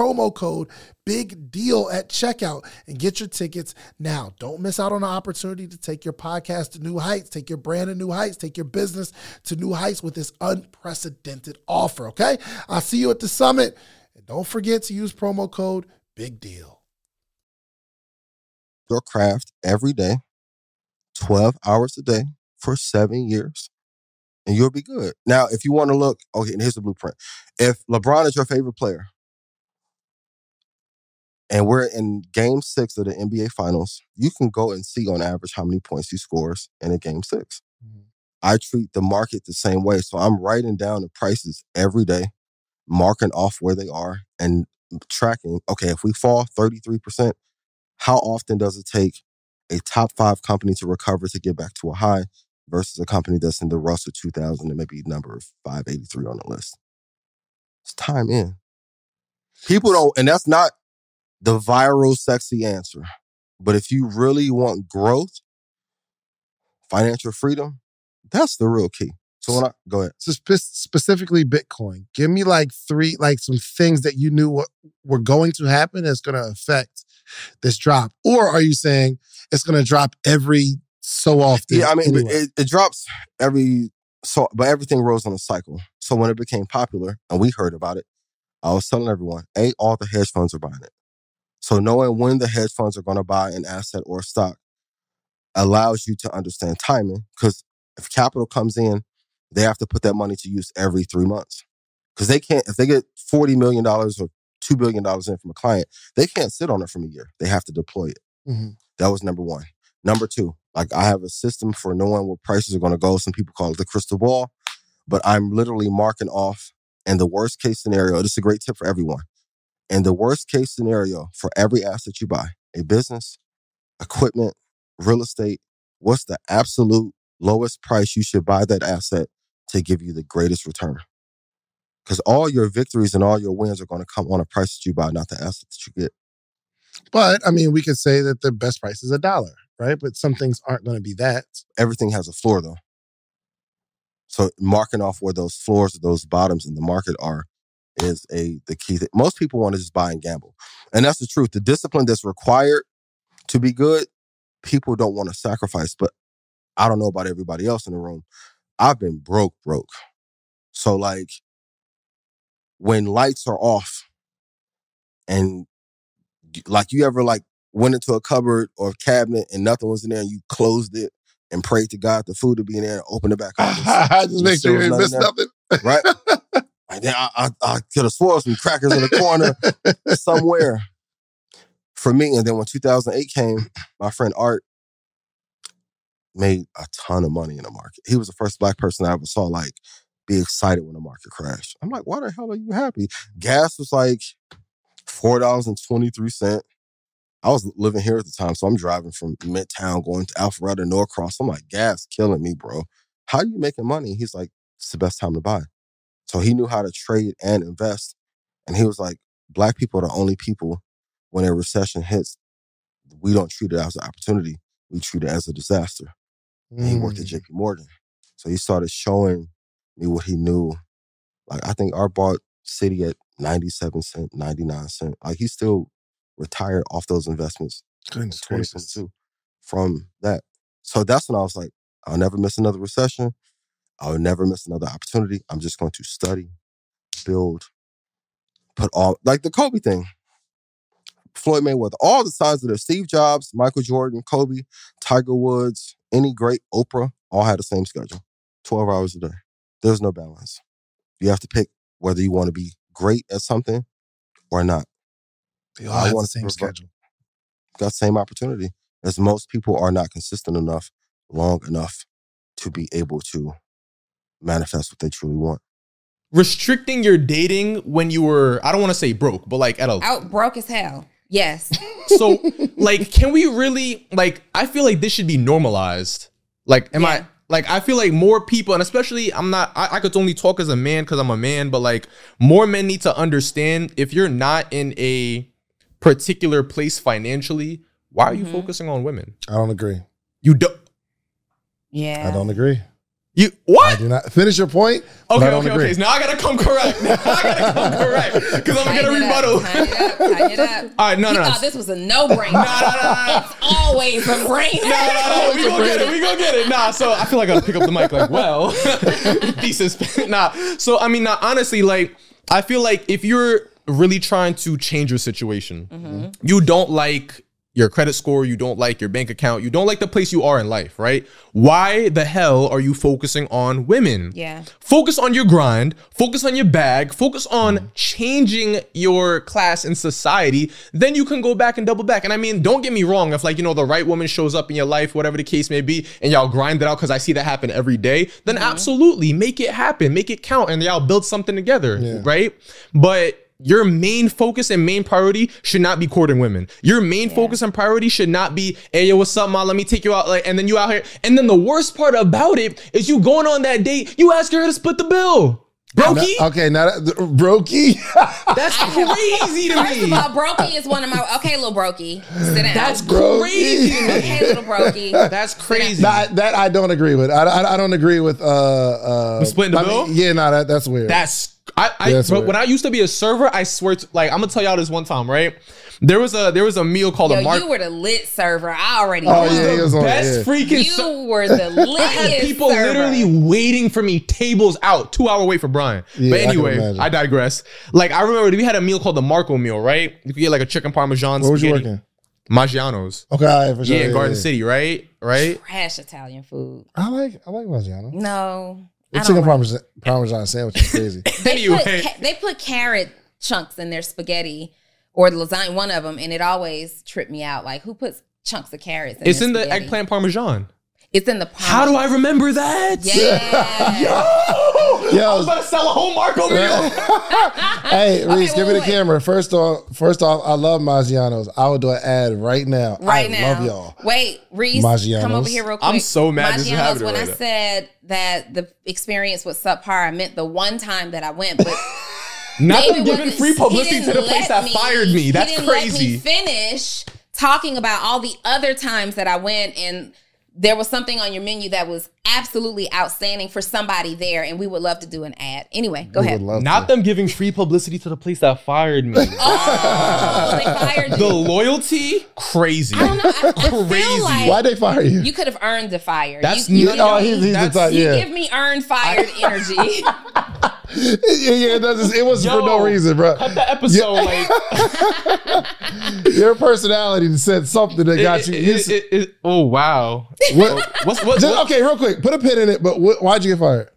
promo code big deal at checkout and get your tickets now. Don't miss out on the opportunity to take your podcast to new heights, take your brand to new heights, take your business to new heights with this unprecedented offer, okay? I'll see you at the summit. And don't forget to use promo code big deal. Your craft every day, 12 hours a day for seven years and you'll be good. Now, if you want to look, okay, and here's the blueprint. If LeBron is your favorite player, and we're in game six of the NBA Finals, you can go and see on average how many points he scores in a game 6 mm-hmm. I treat the market the same way. So I'm writing down the prices every day, marking off where they are, and tracking, okay, if we fall 33%, how often does it take a top five company to recover to get back to a high versus a company that's in the Russell 2000 and maybe number 583 on the list? It's time in. People don't, and that's not the viral, sexy answer. But if you really want growth, financial freedom, that's the real key. So when I go ahead, so spe- specifically Bitcoin, give me like three, like some things that you knew what were going to happen that's going to affect this drop, or are you saying it's going to drop every so often? Yeah, I mean anyway? it, it drops every so, but everything rose on a cycle. So when it became popular and we heard about it, I was telling everyone, a all the hedge funds are buying it. So knowing when the hedge funds are going to buy an asset or stock allows you to understand timing because if capital comes in, they have to put that money to use every three months. Because they can't, if they get $40 million or $2 billion in from a client, they can't sit on it from a year. They have to deploy it. Mm-hmm. That was number one. Number two, like I have a system for knowing where prices are going to go. Some people call it the crystal ball, but I'm literally marking off. And the worst case scenario, this is a great tip for everyone. In the worst case scenario for every asset you buy, a business, equipment, real estate, what's the absolute lowest price you should buy that asset to give you the greatest return? Because all your victories and all your wins are going to come on a price that you buy, not the asset that you get. But I mean, we could say that the best price is a dollar, right? But some things aren't going to be that. Everything has a floor, though. So marking off where those floors, those bottoms in the market are, is a the key thing. Most people want to just buy and gamble. And that's the truth. The discipline that's required to be good, people don't want to sacrifice. But I don't know about everybody else in the room. I've been broke, broke. So like when lights are off and like you ever like went into a cupboard or a cabinet and nothing was in there and you closed it and prayed to God the food to be in there and open it back up. just make sure you didn't miss nothing. Right? Like, "Damn, I, I, I could have swore some crackers in the corner somewhere for me. And then when 2008 came, my friend Art made a ton of money in the market. He was the first black person I ever saw like be excited when the market crashed. I'm like, why the hell are you happy? Gas was like four dollars and twenty three cent. I was living here at the time, so I'm driving from Midtown going to Alpharetta, Norcross. I'm like, gas killing me, bro. How are you making money? He's like, it's the best time to buy. So he knew how to trade and invest. And he was like, black people are the only people when a recession hits, we don't treat it as an opportunity. We treat it as a disaster. And he worked at Mm. JP Morgan. So he started showing me what he knew. Like I think Art bought Citi at 97 cent, 99 cent. Like he still retired off those investments in Goodness gracious. from that. So that's when I was like, I'll never miss another recession. I'll never miss another opportunity. I'm just going to study, build, put all like the Kobe thing. Floyd Mayweather, all the signs of there. Steve Jobs, Michael Jordan, Kobe, Tiger Woods, any great Oprah, all had the same schedule. 12 hours a day. There's no balance. You have to pick whether you want to be great at something or not. They all I have the same schedule. Got same opportunity. As most people are not consistent enough, long enough to be able to manifest what they truly want. Restricting your dating when you were, I don't want to say broke, but like at a Out broke as hell. Yes. so like can we really like i feel like this should be normalized like am Yeah. i like i feel like more people and especially i'm not i, I could only talk as a man because i'm a man but like more men need to understand if you're not in a particular place financially why are you Mhm. focusing on women I don't agree. you don't Yeah. I don't agree. You I what do not finish your point. okay okay agree. okay so now i gotta come correct now i gotta come correct because i'm gonna get a Tighten up, rebuttal it up, tighten it up. all right no you no no thought this was a no-brainer. no no no no It's always a brainer. No, no, no, we gonna get it. We gonna get it. Nah, so I feel like I gotta pick up the mic. Like, well, thesis. Nah. So I mean, nah, honestly, like, I feel like if you're really trying to change your situation, Mm-hmm. you don't like your credit score, you don't like your bank account, you don't like the place you are in life, right? Why the hell are you focusing on women? Yeah. Focus on your grind, focus on your bag, focus on mm-hmm. changing your class in society. Then you can go back and double back. And I mean, don't get me wrong, if like, you know, the right woman shows up in your life, whatever the case may be, and y'all grind it out because I see that happen every day, then mm-hmm. absolutely make it happen, make it count, and y'all build something together, right? But your main focus and main priority should not be courting women. Your main focus and priority should not be, hey, yo, what's up, ma? Let me take you out. Like, and then you out here. And then the worst part about it is you going on that date, you ask her to split the bill. Brokey? Okay, now that, Brokey. That's crazy to First of me. all, Brokey is one of my. Okay, little Brokey, sit down. That's Brokey. crazy to okay, little Brokey. That's crazy. that, that I don't agree with. I, I, I don't agree with. Uh, uh, splitting the I mean, bill? yeah, no, that, that's weird. That's I, I That's bro, weird. when I used to be a server, I swear to like I'm gonna tell y'all this one time, right? There was a there was a meal called Yo, a mark. you were the lit server. I already Oh, know. yeah, he was on best yeah. freaking You ser- were the lit I had people literally waiting for me, tables out, two hour wait for Brian. Yeah, but anyway, imagine. I, digress. Like I remember we had a meal called the Marco meal, right? You could get like a chicken parmesan. Where was you working? Maggiano's. Okay, all right, for sure. Yeah, in Garden City, right? Right? trash Italian food. I like I like Maggiano. No, The I chicken parmesan, parmesan sandwich is crazy. They Anyway. put ca- they put carrot chunks in their spaghetti or the lasagna, one of them, and it always tripped me out. Like who puts chunks of carrots? In It's their in the spaghetti? eggplant parmesan. It's in the. Park. How do I remember that? Yeah. Yo! I was about to sell a whole Marco meal. hey Reese, wait, give me the wait. camera. First off, first off, I love Maggiano's. I would do an ad right now. right I now. love y'all. Wait, Reese, Maggiano's. come over here real quick. I'm so mad this is happening when right I now. said that the experience was subpar, I meant the one time that I went, but Not David them giving wasn't- free publicity to the place let that fired me. He That's didn't Let me crazy. finish talking about all the other times that I went and there was something on your menu that was absolutely outstanding for somebody there, and we would love to do an ad. Anyway, go We ahead. love Not to. them giving free publicity to the place that fired me. Oh, they fired the you. loyalty, crazy. I don't know. I, I Crazy. feel like Why'd they fire you? you could have earned the fire. That's you, you, not- know, oh, he's, he's the That's- type. you give me earned fired energy. yeah, yeah. It, does, it was for no reason, bro. Cut the episode. Like, Your personality said something that got you. it- you it- it- it- oh wow. what, What's what? just, what- okay, real quick, put a pin in it. But what, why'd you get fired?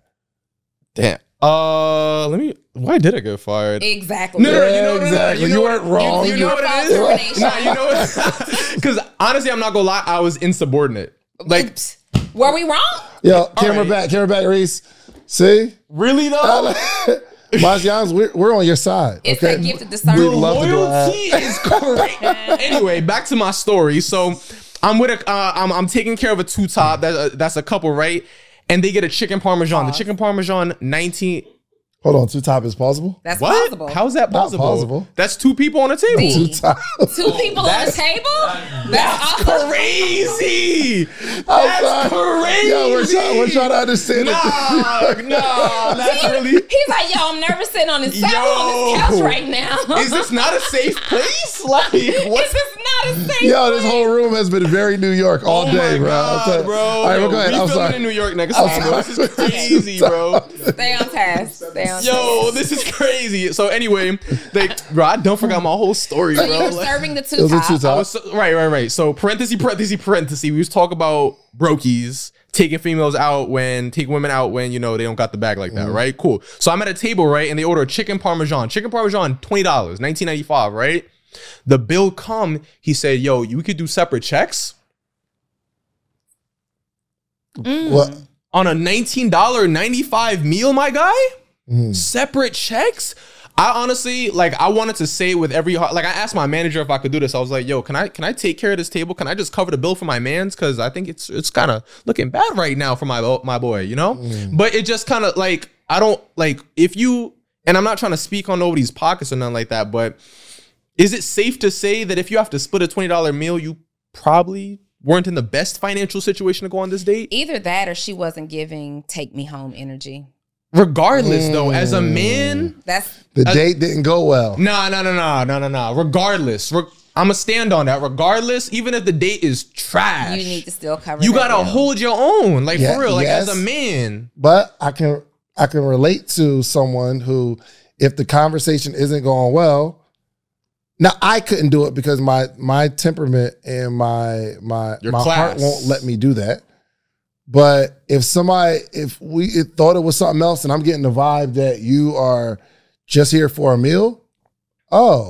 Damn. Uh, let me. Why did I get fired? Exactly. No, no, no, you know, no, no, no, exactly. You know weren't wrong. You, you You know what it is? termination. Nah, you know what? Because honestly, I'm not gonna lie. I was insubordinate. Like, Were we wrong? Yo, camera right. back, camera back, Reese. See? really though? Maggiano's, we're, we're on your side. It's okay? that gift of We'd discernment. love to. Loyalty is great. anyway, back to my story. So I'm with a, uh, I'm, I'm taking care of a two top. That, uh, that's a couple, right? And they get a chicken parmesan. The chicken parmesan, 19. Hold on, two top is possible? That's What? possible. How's that Not possible? possible. That's two people on a table. Two top. Two people on the That's- table? That's awesome. Crazy. I'm That's crazy. Yo, we're trying, we're trying to understand Nah, it. nah, that's really. He's like, yo, I'm nervous sitting on this table on this couch right now. Is this not a safe place? Like, This what's is not a safe Yo, this whole room has been very New York all Oh day, my bro. God, bro. All right, Yo, well, go ahead. we I'm sorry. in New York next time. This is crazy, bro. Stay on task. Stay on Yo, this is crazy. So anyway, they, bro, I don't forget my whole story, So bro. you were Like- serving the two Those are top. two top. was right, right, right. So parenthesis, parenthesis, parenthesis. We was talking about brokies taking females out when taking women out when you know they don't got the bag like that, mm-hmm. right? Cool. So I'm at a table, right, and they order a chicken parmesan. Chicken parmesan, twenty dollars, nineteen ninety five, right? The bill come. He said, "Yo, you could do separate checks mm. What? on a nineteen dollar ninety five meal, my guy." Mm. Separate checks. I honestly like. I wanted to say it with every heart. Like I asked my manager if I could do this. I was like, "Yo, can I can I take care of this table? Can I just cover the bill for my man's? Because I think it's it's kind of looking bad right now for my my boy, you know. Mm. But it just kind of like I don't like if you and I'm not trying to speak on nobody's pockets or nothing like that. But is it safe to say that if you have to split a twenty dollar meal, you probably weren't in the best financial situation to go on this date? Either that or she wasn't giving take me home energy. Regardless, though, as a man, That's The Uh, date didn't go well. No, no, no, no, no, no, no. Regardless, re- I'm gonna stand on that. Regardless, even if the date is trash, you need to still cover. you that gotta bill. hold your own, like Yeah, for real, like as a man. But I can I can relate to someone who, if the conversation isn't going well, now I couldn't do it because my my temperament and my my Your my heart class. won't let me do that. But if somebody if we thought it was something else and I'm getting the vibe that you are just here for a meal, oh,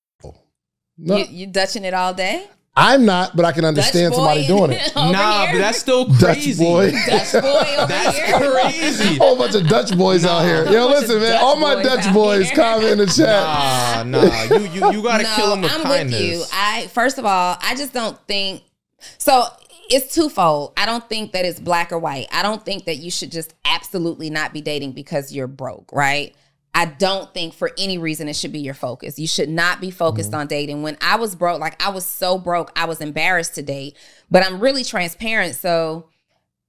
No, You, you dutching it all day? I'm not, but I can understand somebody doing it. nah, here? but that's still Dutch crazy. boy. Dutch boy over That's here. crazy. Whole bunch of Dutch boys out here. Yo, listen, man. Dutch All my boys Dutch boys here. comment in the chat. Nah, nah. You you you gotta kill them with I'm kindness. with you. I first of all, I just don't think so. It's twofold. I don't think that it's black or white. I don't think that you should just absolutely not be dating because you're broke, right? I don't think for any reason it should be your focus. You should not be focused mm-hmm. on dating. When I was broke, like I was so broke, I was embarrassed to date, but I'm really transparent. So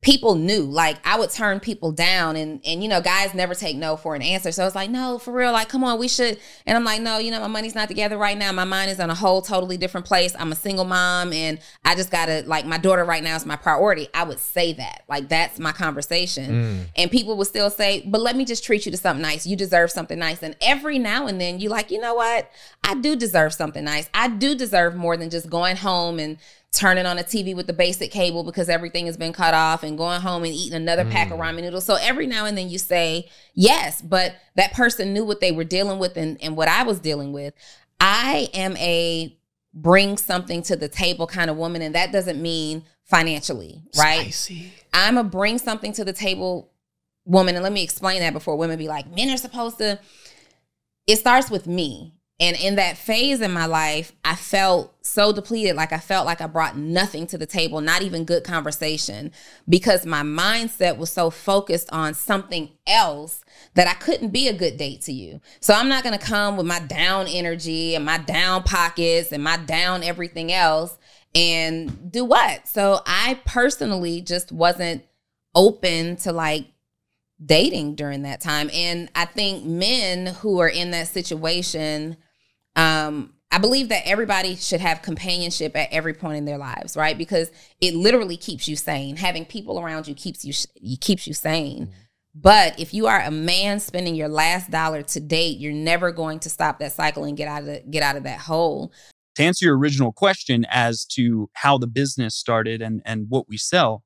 people knew like i would turn people down and and you know guys never take no for an answer. So it's like no for real like come on we should and i'm like no you know my money's not together right now. My mind is on a whole totally different place. I'm a single mom and i just gotta like my daughter right now is my priority. I would say that like that's my conversation. Mm. And people would still say but let me just treat you to something nice. You deserve something nice. And every now and then you like you know what? I do deserve something nice. I do deserve more than just going home and turning on a TV with the basic cable because everything has been cut off and going home and eating another pack of mm. ramen noodles. So every now and then you say yes, but that person knew what they were dealing with and, and what I was dealing with. I am a bring something to the table kind of woman, and that doesn't mean financially, right? I'm a bring something to the table woman. And let me explain that before women be like, men are supposed to. It starts with me. And in that phase in my life, I felt so depleted. Like I felt like I brought nothing to the table, not even good conversation, because my mindset was so focused on something else that I couldn't be a good date to you. So I'm not going to come with my down energy and my down pockets and my down everything else and do what? So I personally just wasn't open to like dating during that time. And I think men who are in that situation, um, I believe that everybody should have companionship at every point in their lives, right? Because it literally keeps you sane. Having people around you keeps you keeps you sane. Mm-hmm. But if you are a man spending your last dollar to date, you're never going to stop that cycle and get out of the, get out of that hole. To answer your original question as to how the business started and and what we sell,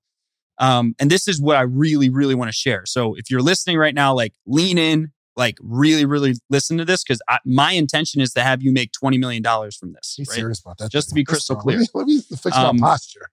um, and this is what I really, really want to share. So if you're listening right now, like lean in, like really, really listen to this because my intention is to have you make $20 million from this. Be right? serious about that. Just to be crystal clear. Let me, let me fix um, my posture.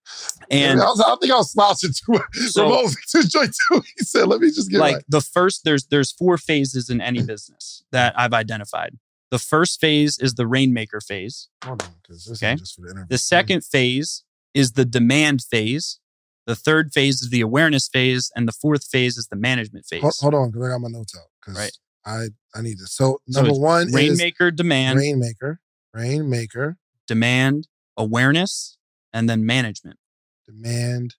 And I, was, I, don't think I was sponsored to so, Ramon enjoy too. He said, let me just get like the first, there's, there's four phases in any business that I've identified. The first phase is the rainmaker phase. Hold on, because this okay? is just for the interview. The second phase is the demand phase. The third phase is the awareness phase, and the fourth phase is the management phase. Hold, hold on, because I got my notes out. Right. I I need this. So number so one rainmaker demand, rainmaker, rainmaker, demand, awareness, and then management. Demand,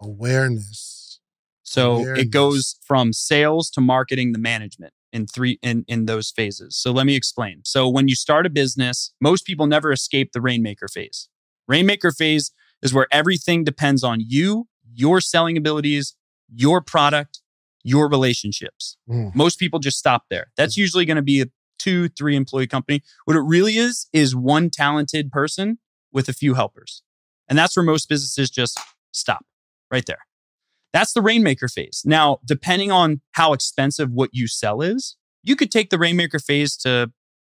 awareness. So awareness. it goes from sales to marketing the management in three in in those phases. So let me explain. So when you start a business, most people never escape the rainmaker phase. Rainmaker phase is where everything depends on you, your selling abilities, your product, your relationships. Mm. Most people just stop there. That's mm. usually going to be a two, three employee company. What it really is, is one talented person with a few helpers. And that's where most businesses just stop right there. That's the rainmaker phase. Now, depending on how expensive what you sell is, you could take the rainmaker phase to,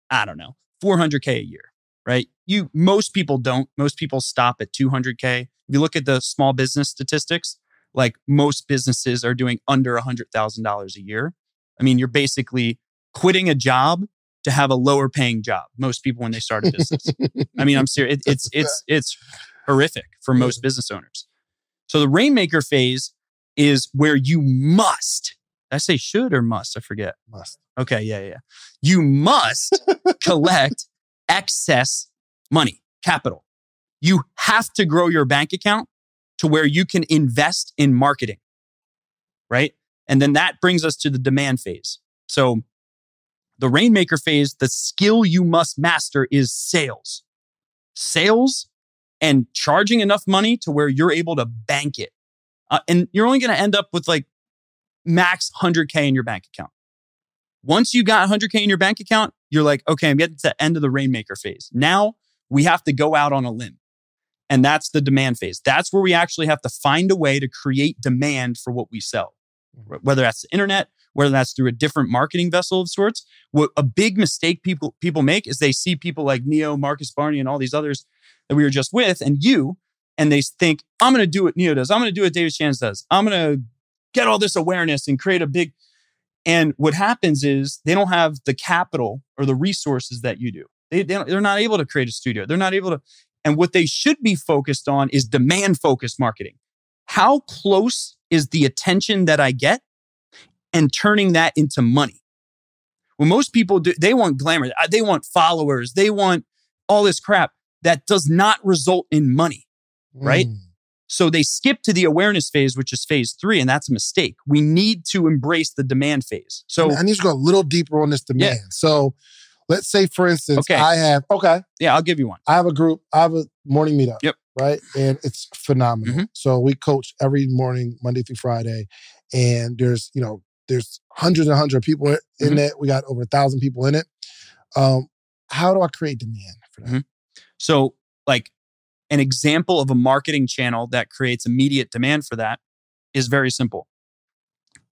I don't know, 400K a year right? You most people don't. Most people stop at 200k. If you look at the small business statistics, like most businesses are doing under $100,000 a year. I mean, you're basically quitting a job to have a lower paying job. Most people when they start a business. I mean, I'm serious. It, it's it's it's horrific for most business owners. So the rainmaker phase is where you must. I say should or must? I forget. Must. Okay, yeah, yeah. You must collect excess money, capital. You have to grow your bank account to where you can invest in marketing, right? And then that brings us to the demand phase. So the rainmaker phase, the skill you must master is sales. Sales and charging enough money to where you're able to bank it. Uh, and you're only going to end up with like max 100K in your bank account. Once you got 100K in your bank account, you're like, okay, I'm getting to the end of the rainmaker phase. Now we have to go out on a limb. And that's the demand phase. That's where we actually have to find a way to create demand for what we sell, mm-hmm. whether that's the internet, whether that's through a different marketing vessel of sorts. What a big mistake people people make is they see people like Neo, Marcus Barney, and all these others that we were just with, and you, and they think, I'm going to do what Neo does. I'm going to do what David Shands does. I'm going to get all this awareness and create a big. And what happens is they don't have the capital or the resources that you do. They, they they're not able to create a studio. They're not able to. And what they should be focused on is demand focused marketing. How close is the attention that I get and turning that into money? Well, most people do, they want glamour. Uh, they want followers. They want all this crap that does not result in money, right? Mm. So they skip to the awareness phase, which is phase three, and that's a mistake. We need to embrace the demand phase. So I need to go a little deeper on this demand. Yeah. So let's say, for instance, okay. I have okay. Yeah, I'll give you one. I have a group. I have a morning meetup. Yep. Right, and it's phenomenal. Mm-hmm. So we coach every morning, Monday through Friday, and there's you know there's hundreds and hundreds of people in mm-hmm. it. We got over a thousand people in it. Um, how do I create demand for that? Mm-hmm. So, like an example of a marketing channel that creates immediate demand for that is very simple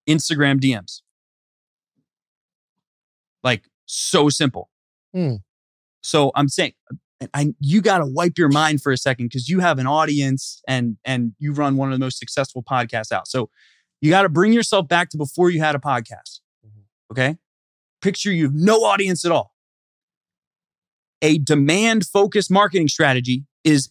Instagram DMs. Like, so simple. Hmm. So I'm saying, I, you got to wipe your mind for a second because you have an audience and and you run one of the most successful podcasts out. So you got to bring yourself back to before you had a podcast. Mm-hmm. Okay, picture you have no audience at all. A demand focused marketing strategy is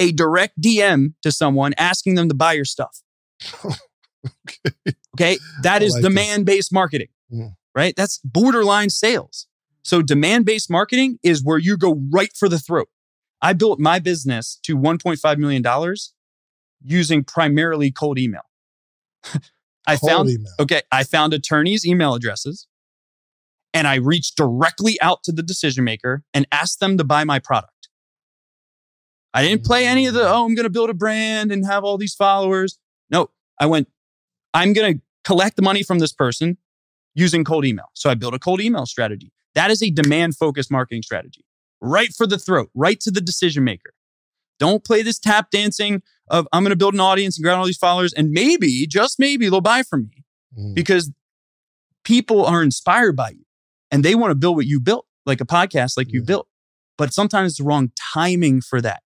a direct DM to someone asking them to buy your stuff. okay. okay. That is like demand based marketing, mm. right? That's borderline sales. So demand based marketing is where you go right for the throat. I built my business to $1.5 million using primarily cold email. I Cold found email. okay, I found attorneys' email addresses and I reached directly out to the decision maker and asked them to buy my product. I didn't play any of the, oh, I'm going to build a brand and have all these followers. No, I went, I'm going to collect the money from this person using cold email. So I built a cold email strategy. That is a demand focused marketing strategy, right for the throat, right to the decision maker. Don't play this tap dancing of I'm going to build an audience and grab all these followers and maybe, just maybe, they'll buy from me Mm. because people are inspired by you and they want to build what you built, like a podcast like you built. But sometimes it's the wrong timing for that.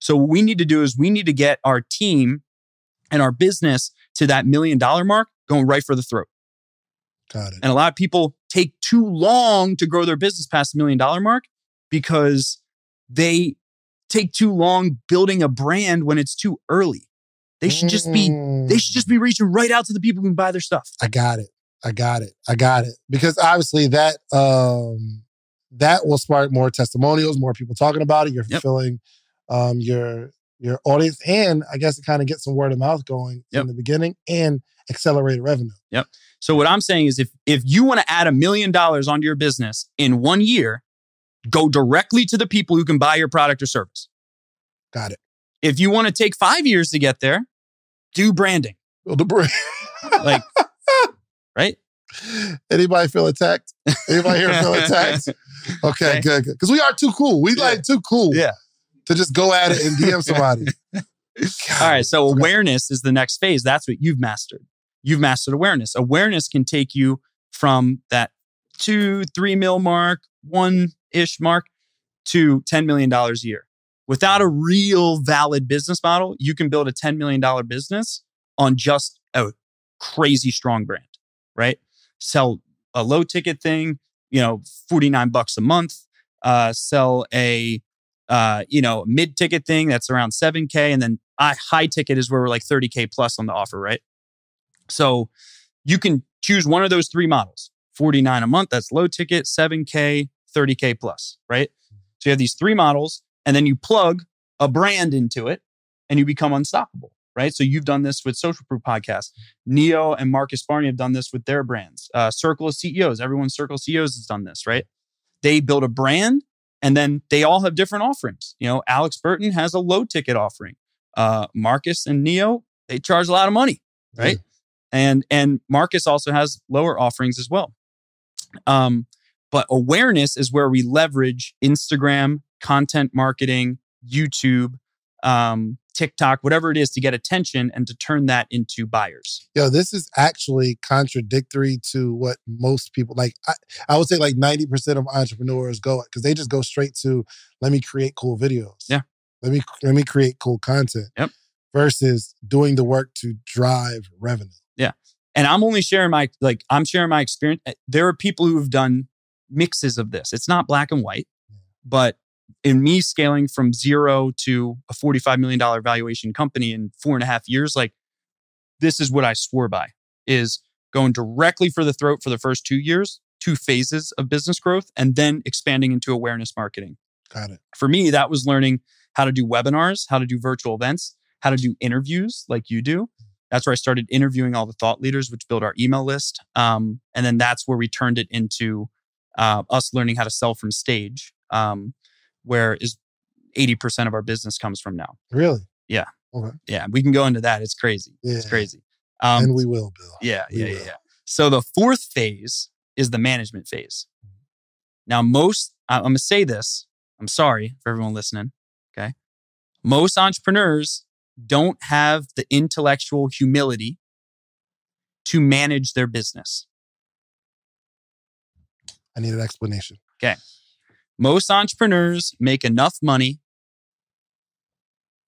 So what we need to do is we need to get our team and our business to that million dollar mark going right for the throat. Got it. And a lot of people take too long to grow their business past the million dollar mark because they take too long building a brand when it's too early. They should just be they should just be reaching right out to the people who can buy their stuff. I got it. I got it. I got it. Because obviously that um that will spark more testimonials, more people talking about it. You're Yep. Um your your audience and I guess it kind of gets some word of mouth going Yep. in the beginning and accelerated revenue. Yep. So what I'm saying is if if you want to add a million dollars onto your business in one year, go directly to the people who can buy your product or service. Got it. If you want to take 5 years to get there, do branding. Build the brand. Like right? Anybody feel attacked? Anybody here feel attacked? Okay, Okay. good, good. Because we are too cool. We Yeah. like too cool Yeah. To just go at it and DM somebody. All right. So awareness is the next phase. That's what you've mastered. You've mastered awareness. Awareness can take you from that two, three mil mark, one ish mark to $10 million a year. Without a real valid business model, you can build a $10 million business on just a crazy strong brand, right? Sell a low ticket thing, you know, 49 bucks a month, uh, sell a, uh, you know, mid ticket thing that's around 7K. And then high ticket is where we're like 30K plus on the offer, right? So you can choose one of those three models 49 a month, that's low ticket, 7K, 30K plus, right? So you have these three models, and then you plug a brand into it and you become unstoppable, right? So you've done this with Social Proof Podcast. Neo and Marcus Barney have done this with their brands. Uh, Circle of CEOs, everyone's Circle of CEOs has done this, right? They build a brand and then they all have different offerings. You know, Alex Burton has a low ticket offering. Uh, Marcus and Neo, they charge a lot of money, right? And and Marcus also has lower offerings as well. Um, but awareness is where we leverage Instagram, content marketing, YouTube, um, TikTok, whatever it is to get attention and to turn that into buyers. Yo, this is actually contradictory to what most people like. I, I would say like 90% of entrepreneurs go because they just go straight to let me create cool videos. Yeah. Let me let me create cool content. Yep. Versus doing the work to drive revenue. Yeah. And I'm only sharing my like I'm sharing my experience. Uh, There are people who have done mixes of this. It's not black and white, but in me scaling from zero to a $45 million valuation company in four and a half years, like this is what I swore by is going directly for the throat for the first two years, two phases of business growth, and then expanding into awareness marketing Got it. for me, that was learning how to do webinars, how to do virtual events, how to do interviews like you do. That's where I started interviewing all the thought leaders, which built our email list. Um, and then that's where we turned it into uh, us learning how to sell from stage, um, where is 80% of our business comes from now. Really? Yeah. Okay. Yeah, we can go into that. It's crazy. It's crazy. Um, and we will, Bill. yeah, We yeah, yeah, will. yeah. So the fourth phase is the management phase. Now, most, I'm going to say this. I'm sorry for everyone listening. Okay. Most entrepreneurs don't have the intellectual humility to manage their business. I need an explanation. Most entrepreneurs make enough money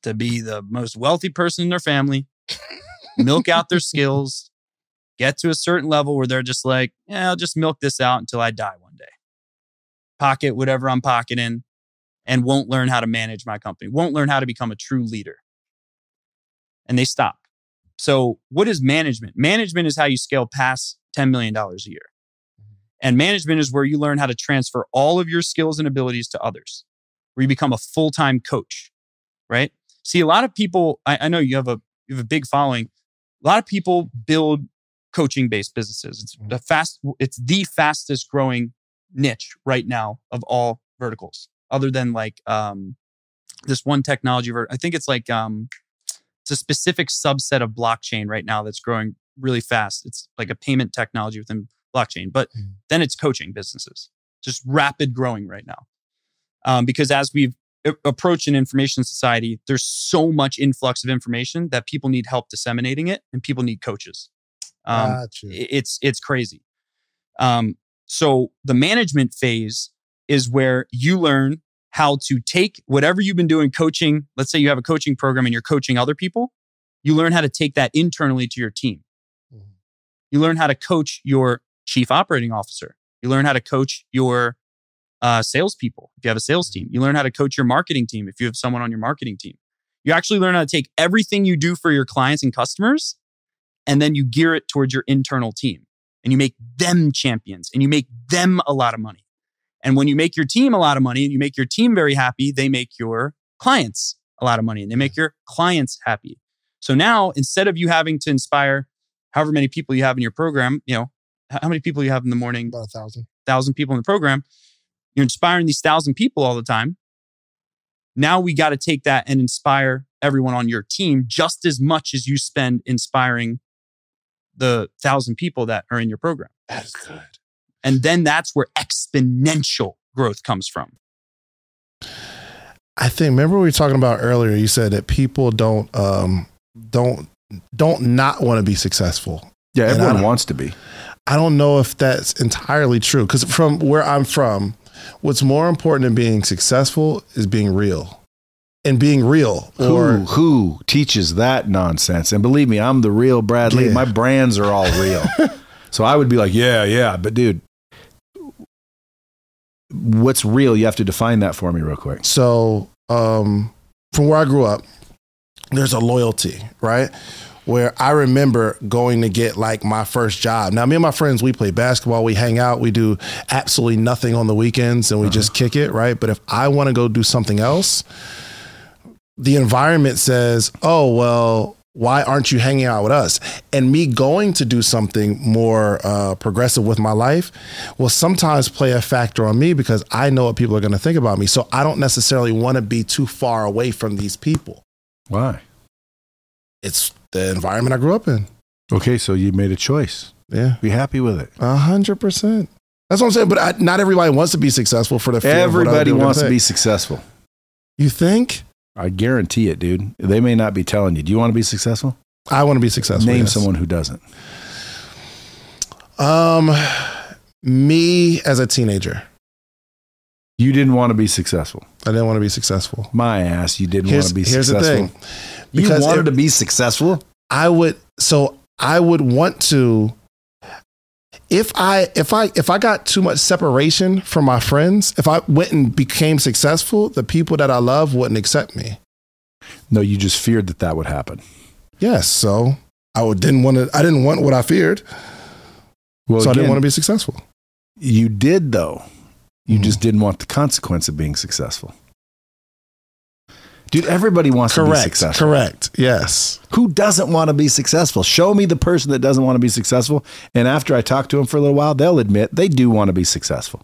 to be the most wealthy person in their family, milk out their skills, get to a certain level where they're just like, yeah, I'll just milk this out until I die one day. Pocket whatever I'm pocketing and won't learn how to manage my company, won't learn how to become a true leader. And they stop. So, what is management? Management is how you scale past $10 million a year. And management is where you learn how to transfer all of your skills and abilities to others, where you become a full time coach, right? See, a lot of people, I, I know you have a you have a big following. A lot of people build coaching based businesses. It's the fast it's the fastest growing niche right now of all verticals other than like um this one technology vert- I think it's like um it's a specific subset of blockchain right now that's growing really fast. It's like a payment technology within blockchain, but Mm. then it's coaching businesses. Just rapid growing right now. Um, because as we've approached an information society, there's so much influx of information that people need help disseminating it and people need coaches. Um, Gotcha. it's it's crazy. Um, so the management phase is where you learn how to take whatever you've been doing coaching. Let's say you have a coaching program and you're coaching other people. You learn how to take that internally to your team. Mhm. You learn how to coach your chief operating officer. You learn how to coach your uh, salespeople if you have a sales team. You learn how to coach your marketing team if you have someone on your marketing team. You actually learn how to take everything you do for your clients and customers and then you gear it towards your internal team and you make them champions and you make them a lot of money. And when you make your team a lot of money and you make your team very happy, they make your clients a lot of money and they make your clients happy. So now instead of you having to inspire however many people you have in your program, you know, how many people you have in the morning, About a thousand. thousand people in the program, you're inspiring these thousand people all the time. Now we got to take that and inspire everyone on your team just as much as you spend inspiring the thousand people that are in your program. That is good. And then that's where exponential growth comes from. I think remember we were talking about earlier. You said that people don't um don't don't not want to be successful. Yeah, everyone wants to be. I don't know if that's entirely true because from where I'm from, what's more important than being successful is being real, and being real. Or who who teaches that nonsense? And believe me, I'm the real Bradley. Yeah. My brands are all real. so I would be like, yeah, yeah, but dude, what's real? You have to define that for me real quick. so um, from where I grew up, there's a loyalty, right? Where I remember going to get like my first job. Now, me and my friends, we play basketball, we hang out, we do absolutely nothing on the weekends, and we just kick it, right? But if I want to go do something else, the environment says, oh, well, why aren't you hanging out with us? And me going to do something more uh, progressive with my life will sometimes play a factor on me because I know what people are going to think about me. So I don't necessarily want to be too far away from these people. Why? It's the environment I grew up in. Okay, so you made a choice. Yeah, Be happy with it. a hundred percent. That's what I'm saying. But I, not everybody wants to be successful for the fear Everybody wants to be successful. You think? I guarantee it, dude. They may not be telling you. Do you want to be successful? I want to be successful. Name yes. someone who doesn't. Um, me as a teenager, You didn't want to be successful. I didn't want to be successful. My ass, you didn't Here's, want to be here's successful. the thing. You Because wanted if- to be successful? I would so I would want to if I if I if I got too much separation from my friends, if I went and became successful, the people that I love wouldn't accept me. No, you just feared that that would happen. Yes, so I would, didn't want to I didn't want what I feared, Well, so I didn't want to be successful. You did though. You Mhm. just didn't want the consequence of being successful. Dude, everybody wants to be successful. Correct. Yes. Who doesn't want to be successful? Show me the person that doesn't want to be successful. And after I talk to them for a little while, they'll admit they do want to be successful.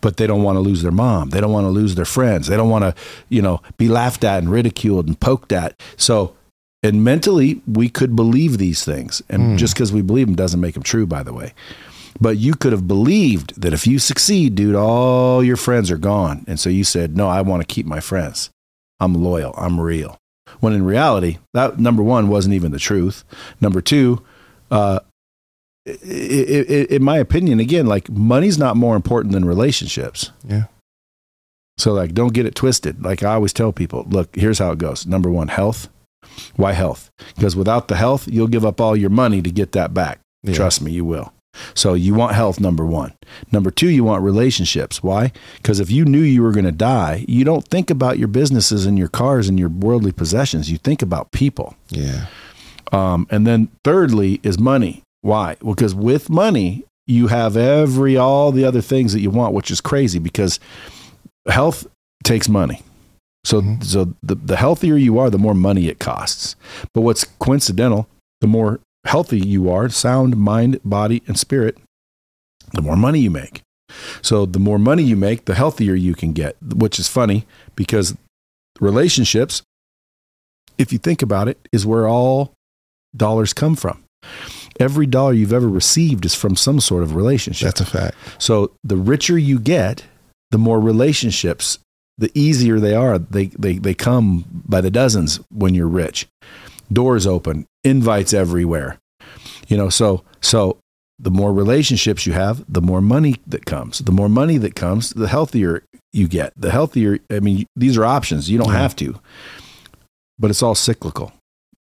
But they don't want to lose their mom. They don't want to lose their friends. They don't want to, you know, be laughed at and ridiculed and poked at. So, and mentally, we could believe these things. And Hmm. just because we believe them doesn't make them true, by the way. But you could have believed that if you succeed, dude, all your friends are gone. And so you said, no, I want to keep my friends. I'm loyal. I'm real. When in reality, that number one wasn't even the truth. Number two, uh, i i i in my opinion, again, like money's not more important than relationships. Yeah. So, like, don't get it twisted. Like I always tell people, look, here's how it goes. Number one, health. Why health? Because without the health, you'll give up all your money to get that back. Yeah. Trust me, you will. So you want health, number one. Number two, you want relationships. Why? Because if you knew you were going to die, you don't think about your businesses and your cars and your worldly possessions. You think about people. Yeah. Um, and then thirdly is money. Why? Well, because with money, you have every, all the other things that you want, which is crazy because health takes money. So, Mhm. so the, the healthier you are, the more money it costs. But what's coincidental, the more healthy you are, sound mind, body, and spirit, the more money you make. So the more money you make, the healthier you can get, which is funny because relationships, if you think about it, is where all dollars come from. Every dollar you've ever received is from some sort of relationship. That's a fact. So the richer you get, the more relationships, the easier they are. They, they, they come by the dozens when you're rich. Doors open, invites everywhere. You know, so so the more relationships you have, the more money that comes. The more money that comes, the healthier you get. The healthier, I mean, these are options. You don't Yeah. have to, but it's all cyclical.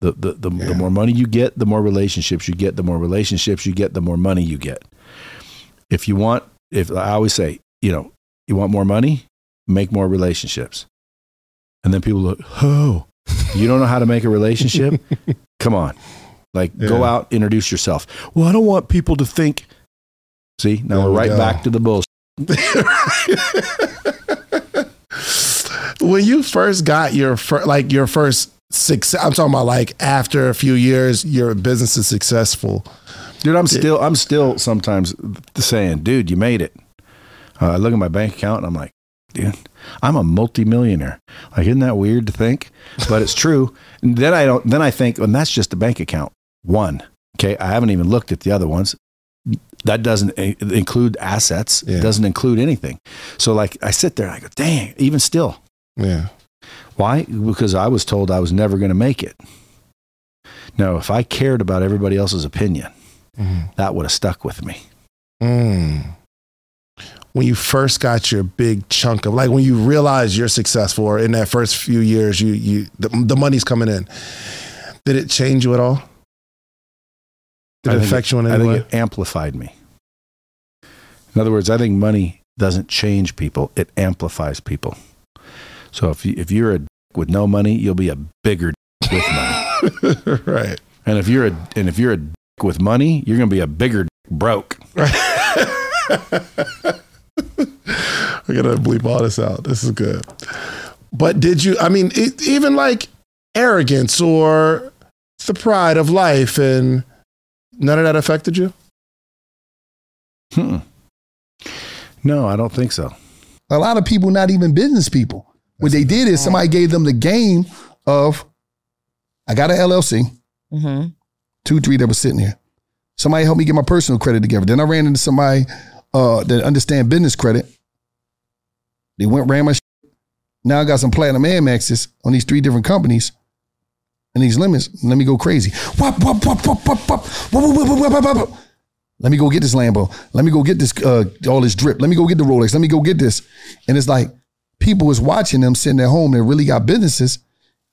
The, the, the, Yeah. the more money you get, the more relationships you get. The more relationships you get, the more money you get. If you want, if I always say, you know, you want more money, make more relationships. And then people look, oh, you don't know how to make a relationship? Come on. Like, go out, introduce yourself. Well, I don't want people to think. See, now There we're right go. back to the bullshit. when you first got your fir- like your first success, I'm talking about like after a few years, your business is successful. Dude, I'm still, I'm still sometimes saying, dude, you made it. Uh, I look at my bank account and I'm like, dude, I'm a multimillionaire. Like, isn't that weird to think? But it's true. And then I don't, then I think, and that's just a bank account. One. Okay. I haven't even looked at the other ones. That doesn't include assets. Yeah. It doesn't include anything. So like I sit there and I go, dang, even still. Yeah. Why? Because I was told I was never going to make it. No, if I cared about everybody else's opinion, Mhm. that would have stuck with me. Mm. When you first got your big chunk of like when you realized you're successful or in that first few years you you the, the money's coming in. Did it change you at all? Did I it affect you in any I think way? it amplified me. In other words, I think money doesn't change people; it amplifies people. So if you, if you're a dick with no money, you'll be a bigger dick with money. right. And if you're a and if you're a dick with money, you're going to be a bigger dick broke. I gotta bleep all this out. This is good. But did you? I mean, it, even like arrogance or the pride of life, and none of that affected you. Hmm. No, I don't think so. A lot of people, not even business people. What they did is somebody gave them the game of, I got an LLC, Mm-hmm. two, three that was sitting here. Somebody helped me get my personal credit together. Then I ran into somebody uh, that understand business credit. They went ran my. Shit. Now I got some platinum Amexes on these three different companies, and these limits. Let me go crazy. Wop, wop, wop, wop, wop, wop. Wop, wop, wop, wop, wop, wop, wop. Let me go get this Lambo. Let me go get this uh, all this drip. Let me go get the Rolex. Let me go get this. And it's like people was watching them sitting at home that really got businesses,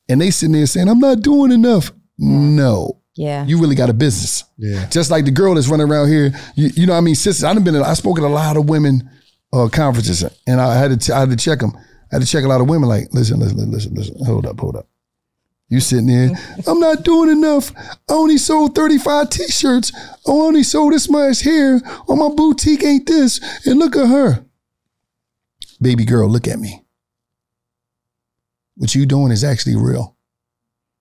and they sitting there saying, "I'm not doing enough." No, Yeah. you really got a business. Yeah. Just like the girl that's running around here, you, you know, what I mean, sisters. I've been, I spoke at a lot of women uh, conferences, and I had to, I had to check them. I had to check a lot of women. Like, listen, listen, listen, listen. Hold up, hold up. You sitting there? I'm not doing enough. I only sold 35 t-shirts. I only sold this much here. Oh, my boutique ain't this. And look at her, baby girl. Look at me. What you doing is actually real,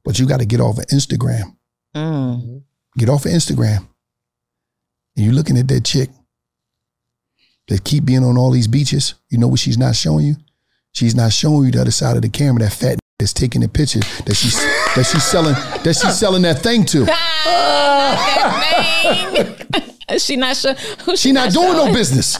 but you got to get off of Instagram Mm. get off of Instagram and you're looking at that chick that keep being on all these beaches, you know what she's not showing you? She's not showing you the other side of the camera, that fat that's taking the picture that she's that she's selling that she's selling that thing to. thing. she not sure. Who She not doing no business.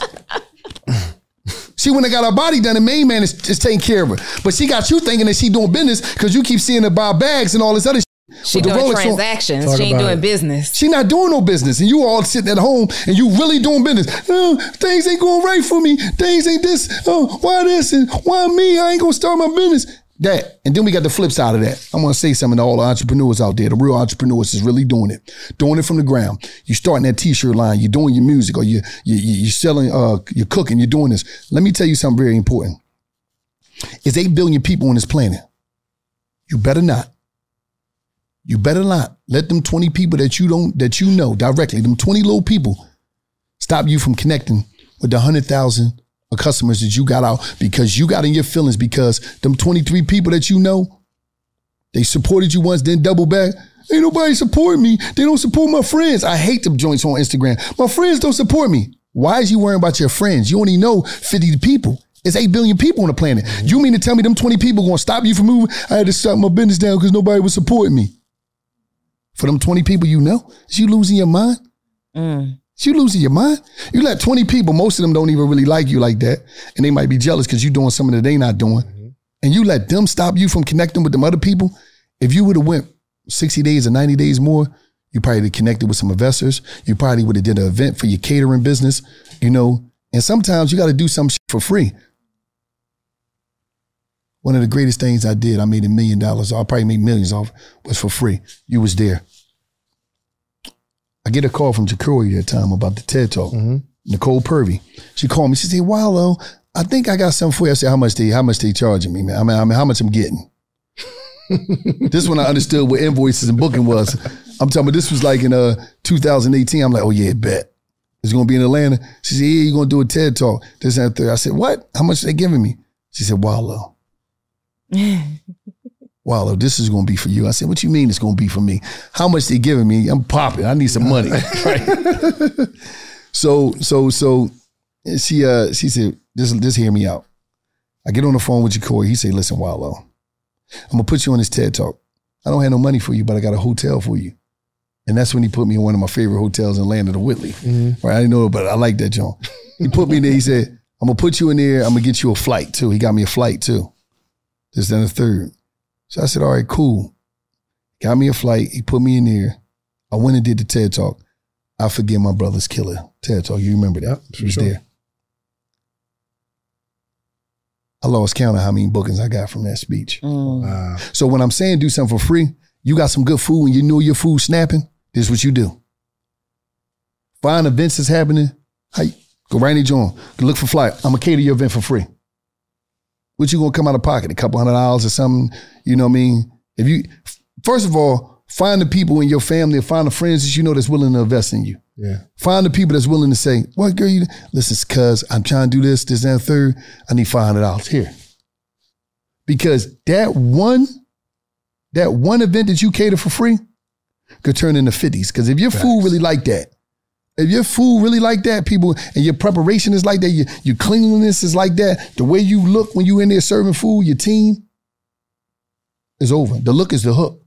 She went and got her body done, the main man is, is taking care of her. But she got you thinking that she doing business because you keep seeing her buy bags and all this other. She doing Rolex transactions. She ain't doing it. business. She not doing no business, and you all sitting at home, and you really doing business. Oh, things ain't going right for me. Things ain't this. Oh, why this and why me? I ain't gonna start my business. That, and then we got the flip side of that. I'm gonna say something to all the entrepreneurs out there. The real entrepreneurs is really doing it, doing it from the ground. You starting that t-shirt line. You're doing your music, or you you you you selling. Uh, you're cooking. You're doing this. Let me tell you something very important. It's eight billion people on this planet. You better not. You better not let them 20 people that you don't that you know directly, them 20 little people, stop you from connecting with the 100,000 of customers that you got out because you got in your feelings because them 23 people that you know, they supported you once, then double back. Ain't nobody support me. They don't support my friends. I hate them joints on Instagram. My friends don't support me. Why is you worrying about your friends? You only know 50 people. It's 8 billion people on the planet. You mean to tell me them 20 people gonna stop you from moving? I had to shut my business down because nobody was supporting me. For them 20 people you know, is you losing your mind? Mm. Is you losing your mind? You let 20 people, most of them don't even really like you like that. And they might be jealous because you're doing something that they not doing. Mm-hmm. And you let them stop you from connecting with them other people. If you would have went 60 days or 90 days more, you probably have connected with some investors. You probably would have did an event for your catering business, you know. And sometimes you got to do some shit for free. One of the greatest things I did, I made a million dollars. I probably made millions off was for free. You was there. I get a call from Jacory that time about the TED Talk. Nicole Purvey. She called me. She said, Wallo, I think I got something for you. I said, how much they how much they charging me, man? I mean, I mean how much I'm getting. this is when I understood what invoices and booking was. I'm talking about this was like in uh 2018. I'm like, oh yeah, bet. It's gonna be in Atlanta. She said, Yeah, you're gonna do a TED talk. This and that. third. I said, What? How much they giving me? She said, Wallo. Wallo, this is gonna be for you. I said, What you mean it's gonna be for me? How much they giving me? I'm popping. I need some money. Right? so, so, so she uh she said, just just hear me out. I get on the phone with Jacory. He said, Listen, Wallo, I'm gonna put you on this TED talk. I don't have no money for you, but I got a hotel for you. And that's when he put me in one of my favorite hotels in Land of the Whitley. Right? I didn't know, it, but I like that John. He put me in there. He said, I'm gonna put you in there. I'm gonna get you a flight too. He got me a flight too. This then the third. So I said, all right, cool. Got me a flight. He put me in there. I went and did the TED talk. I forget my brother's killer. TED talk. You remember that? He was sure. there. I lost count of how many bookings I got from that speech. Mm. Wow. So when I'm saying do something for free, you got some good food and you know your food snapping, this is what you do. Find events that's happening. Hey, go right in John. Look for flight. I'm gonna cater your event for free. What you gonna come out of pocket? A couple hundred dollars or something? You know what I mean? If you first of all, find the people in your family or find the friends that you know that's willing to invest in you. Yeah. Find the people that's willing to say, "What girl? You listen, cuz I'm trying to do this, this, and the third. I need five hundred dollars here." Because that one, that one event that you cater for free, could turn into fifties. Because if your food really like that, if your food really like that, people, and your preparation is like that, your, your cleanliness is like that, the way you look when you in there serving food, your team is over. The look is the hook.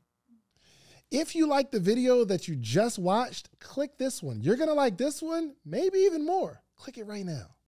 If you like the video that you just watched, click this one. You're going to like this one, maybe even more. Click it right now.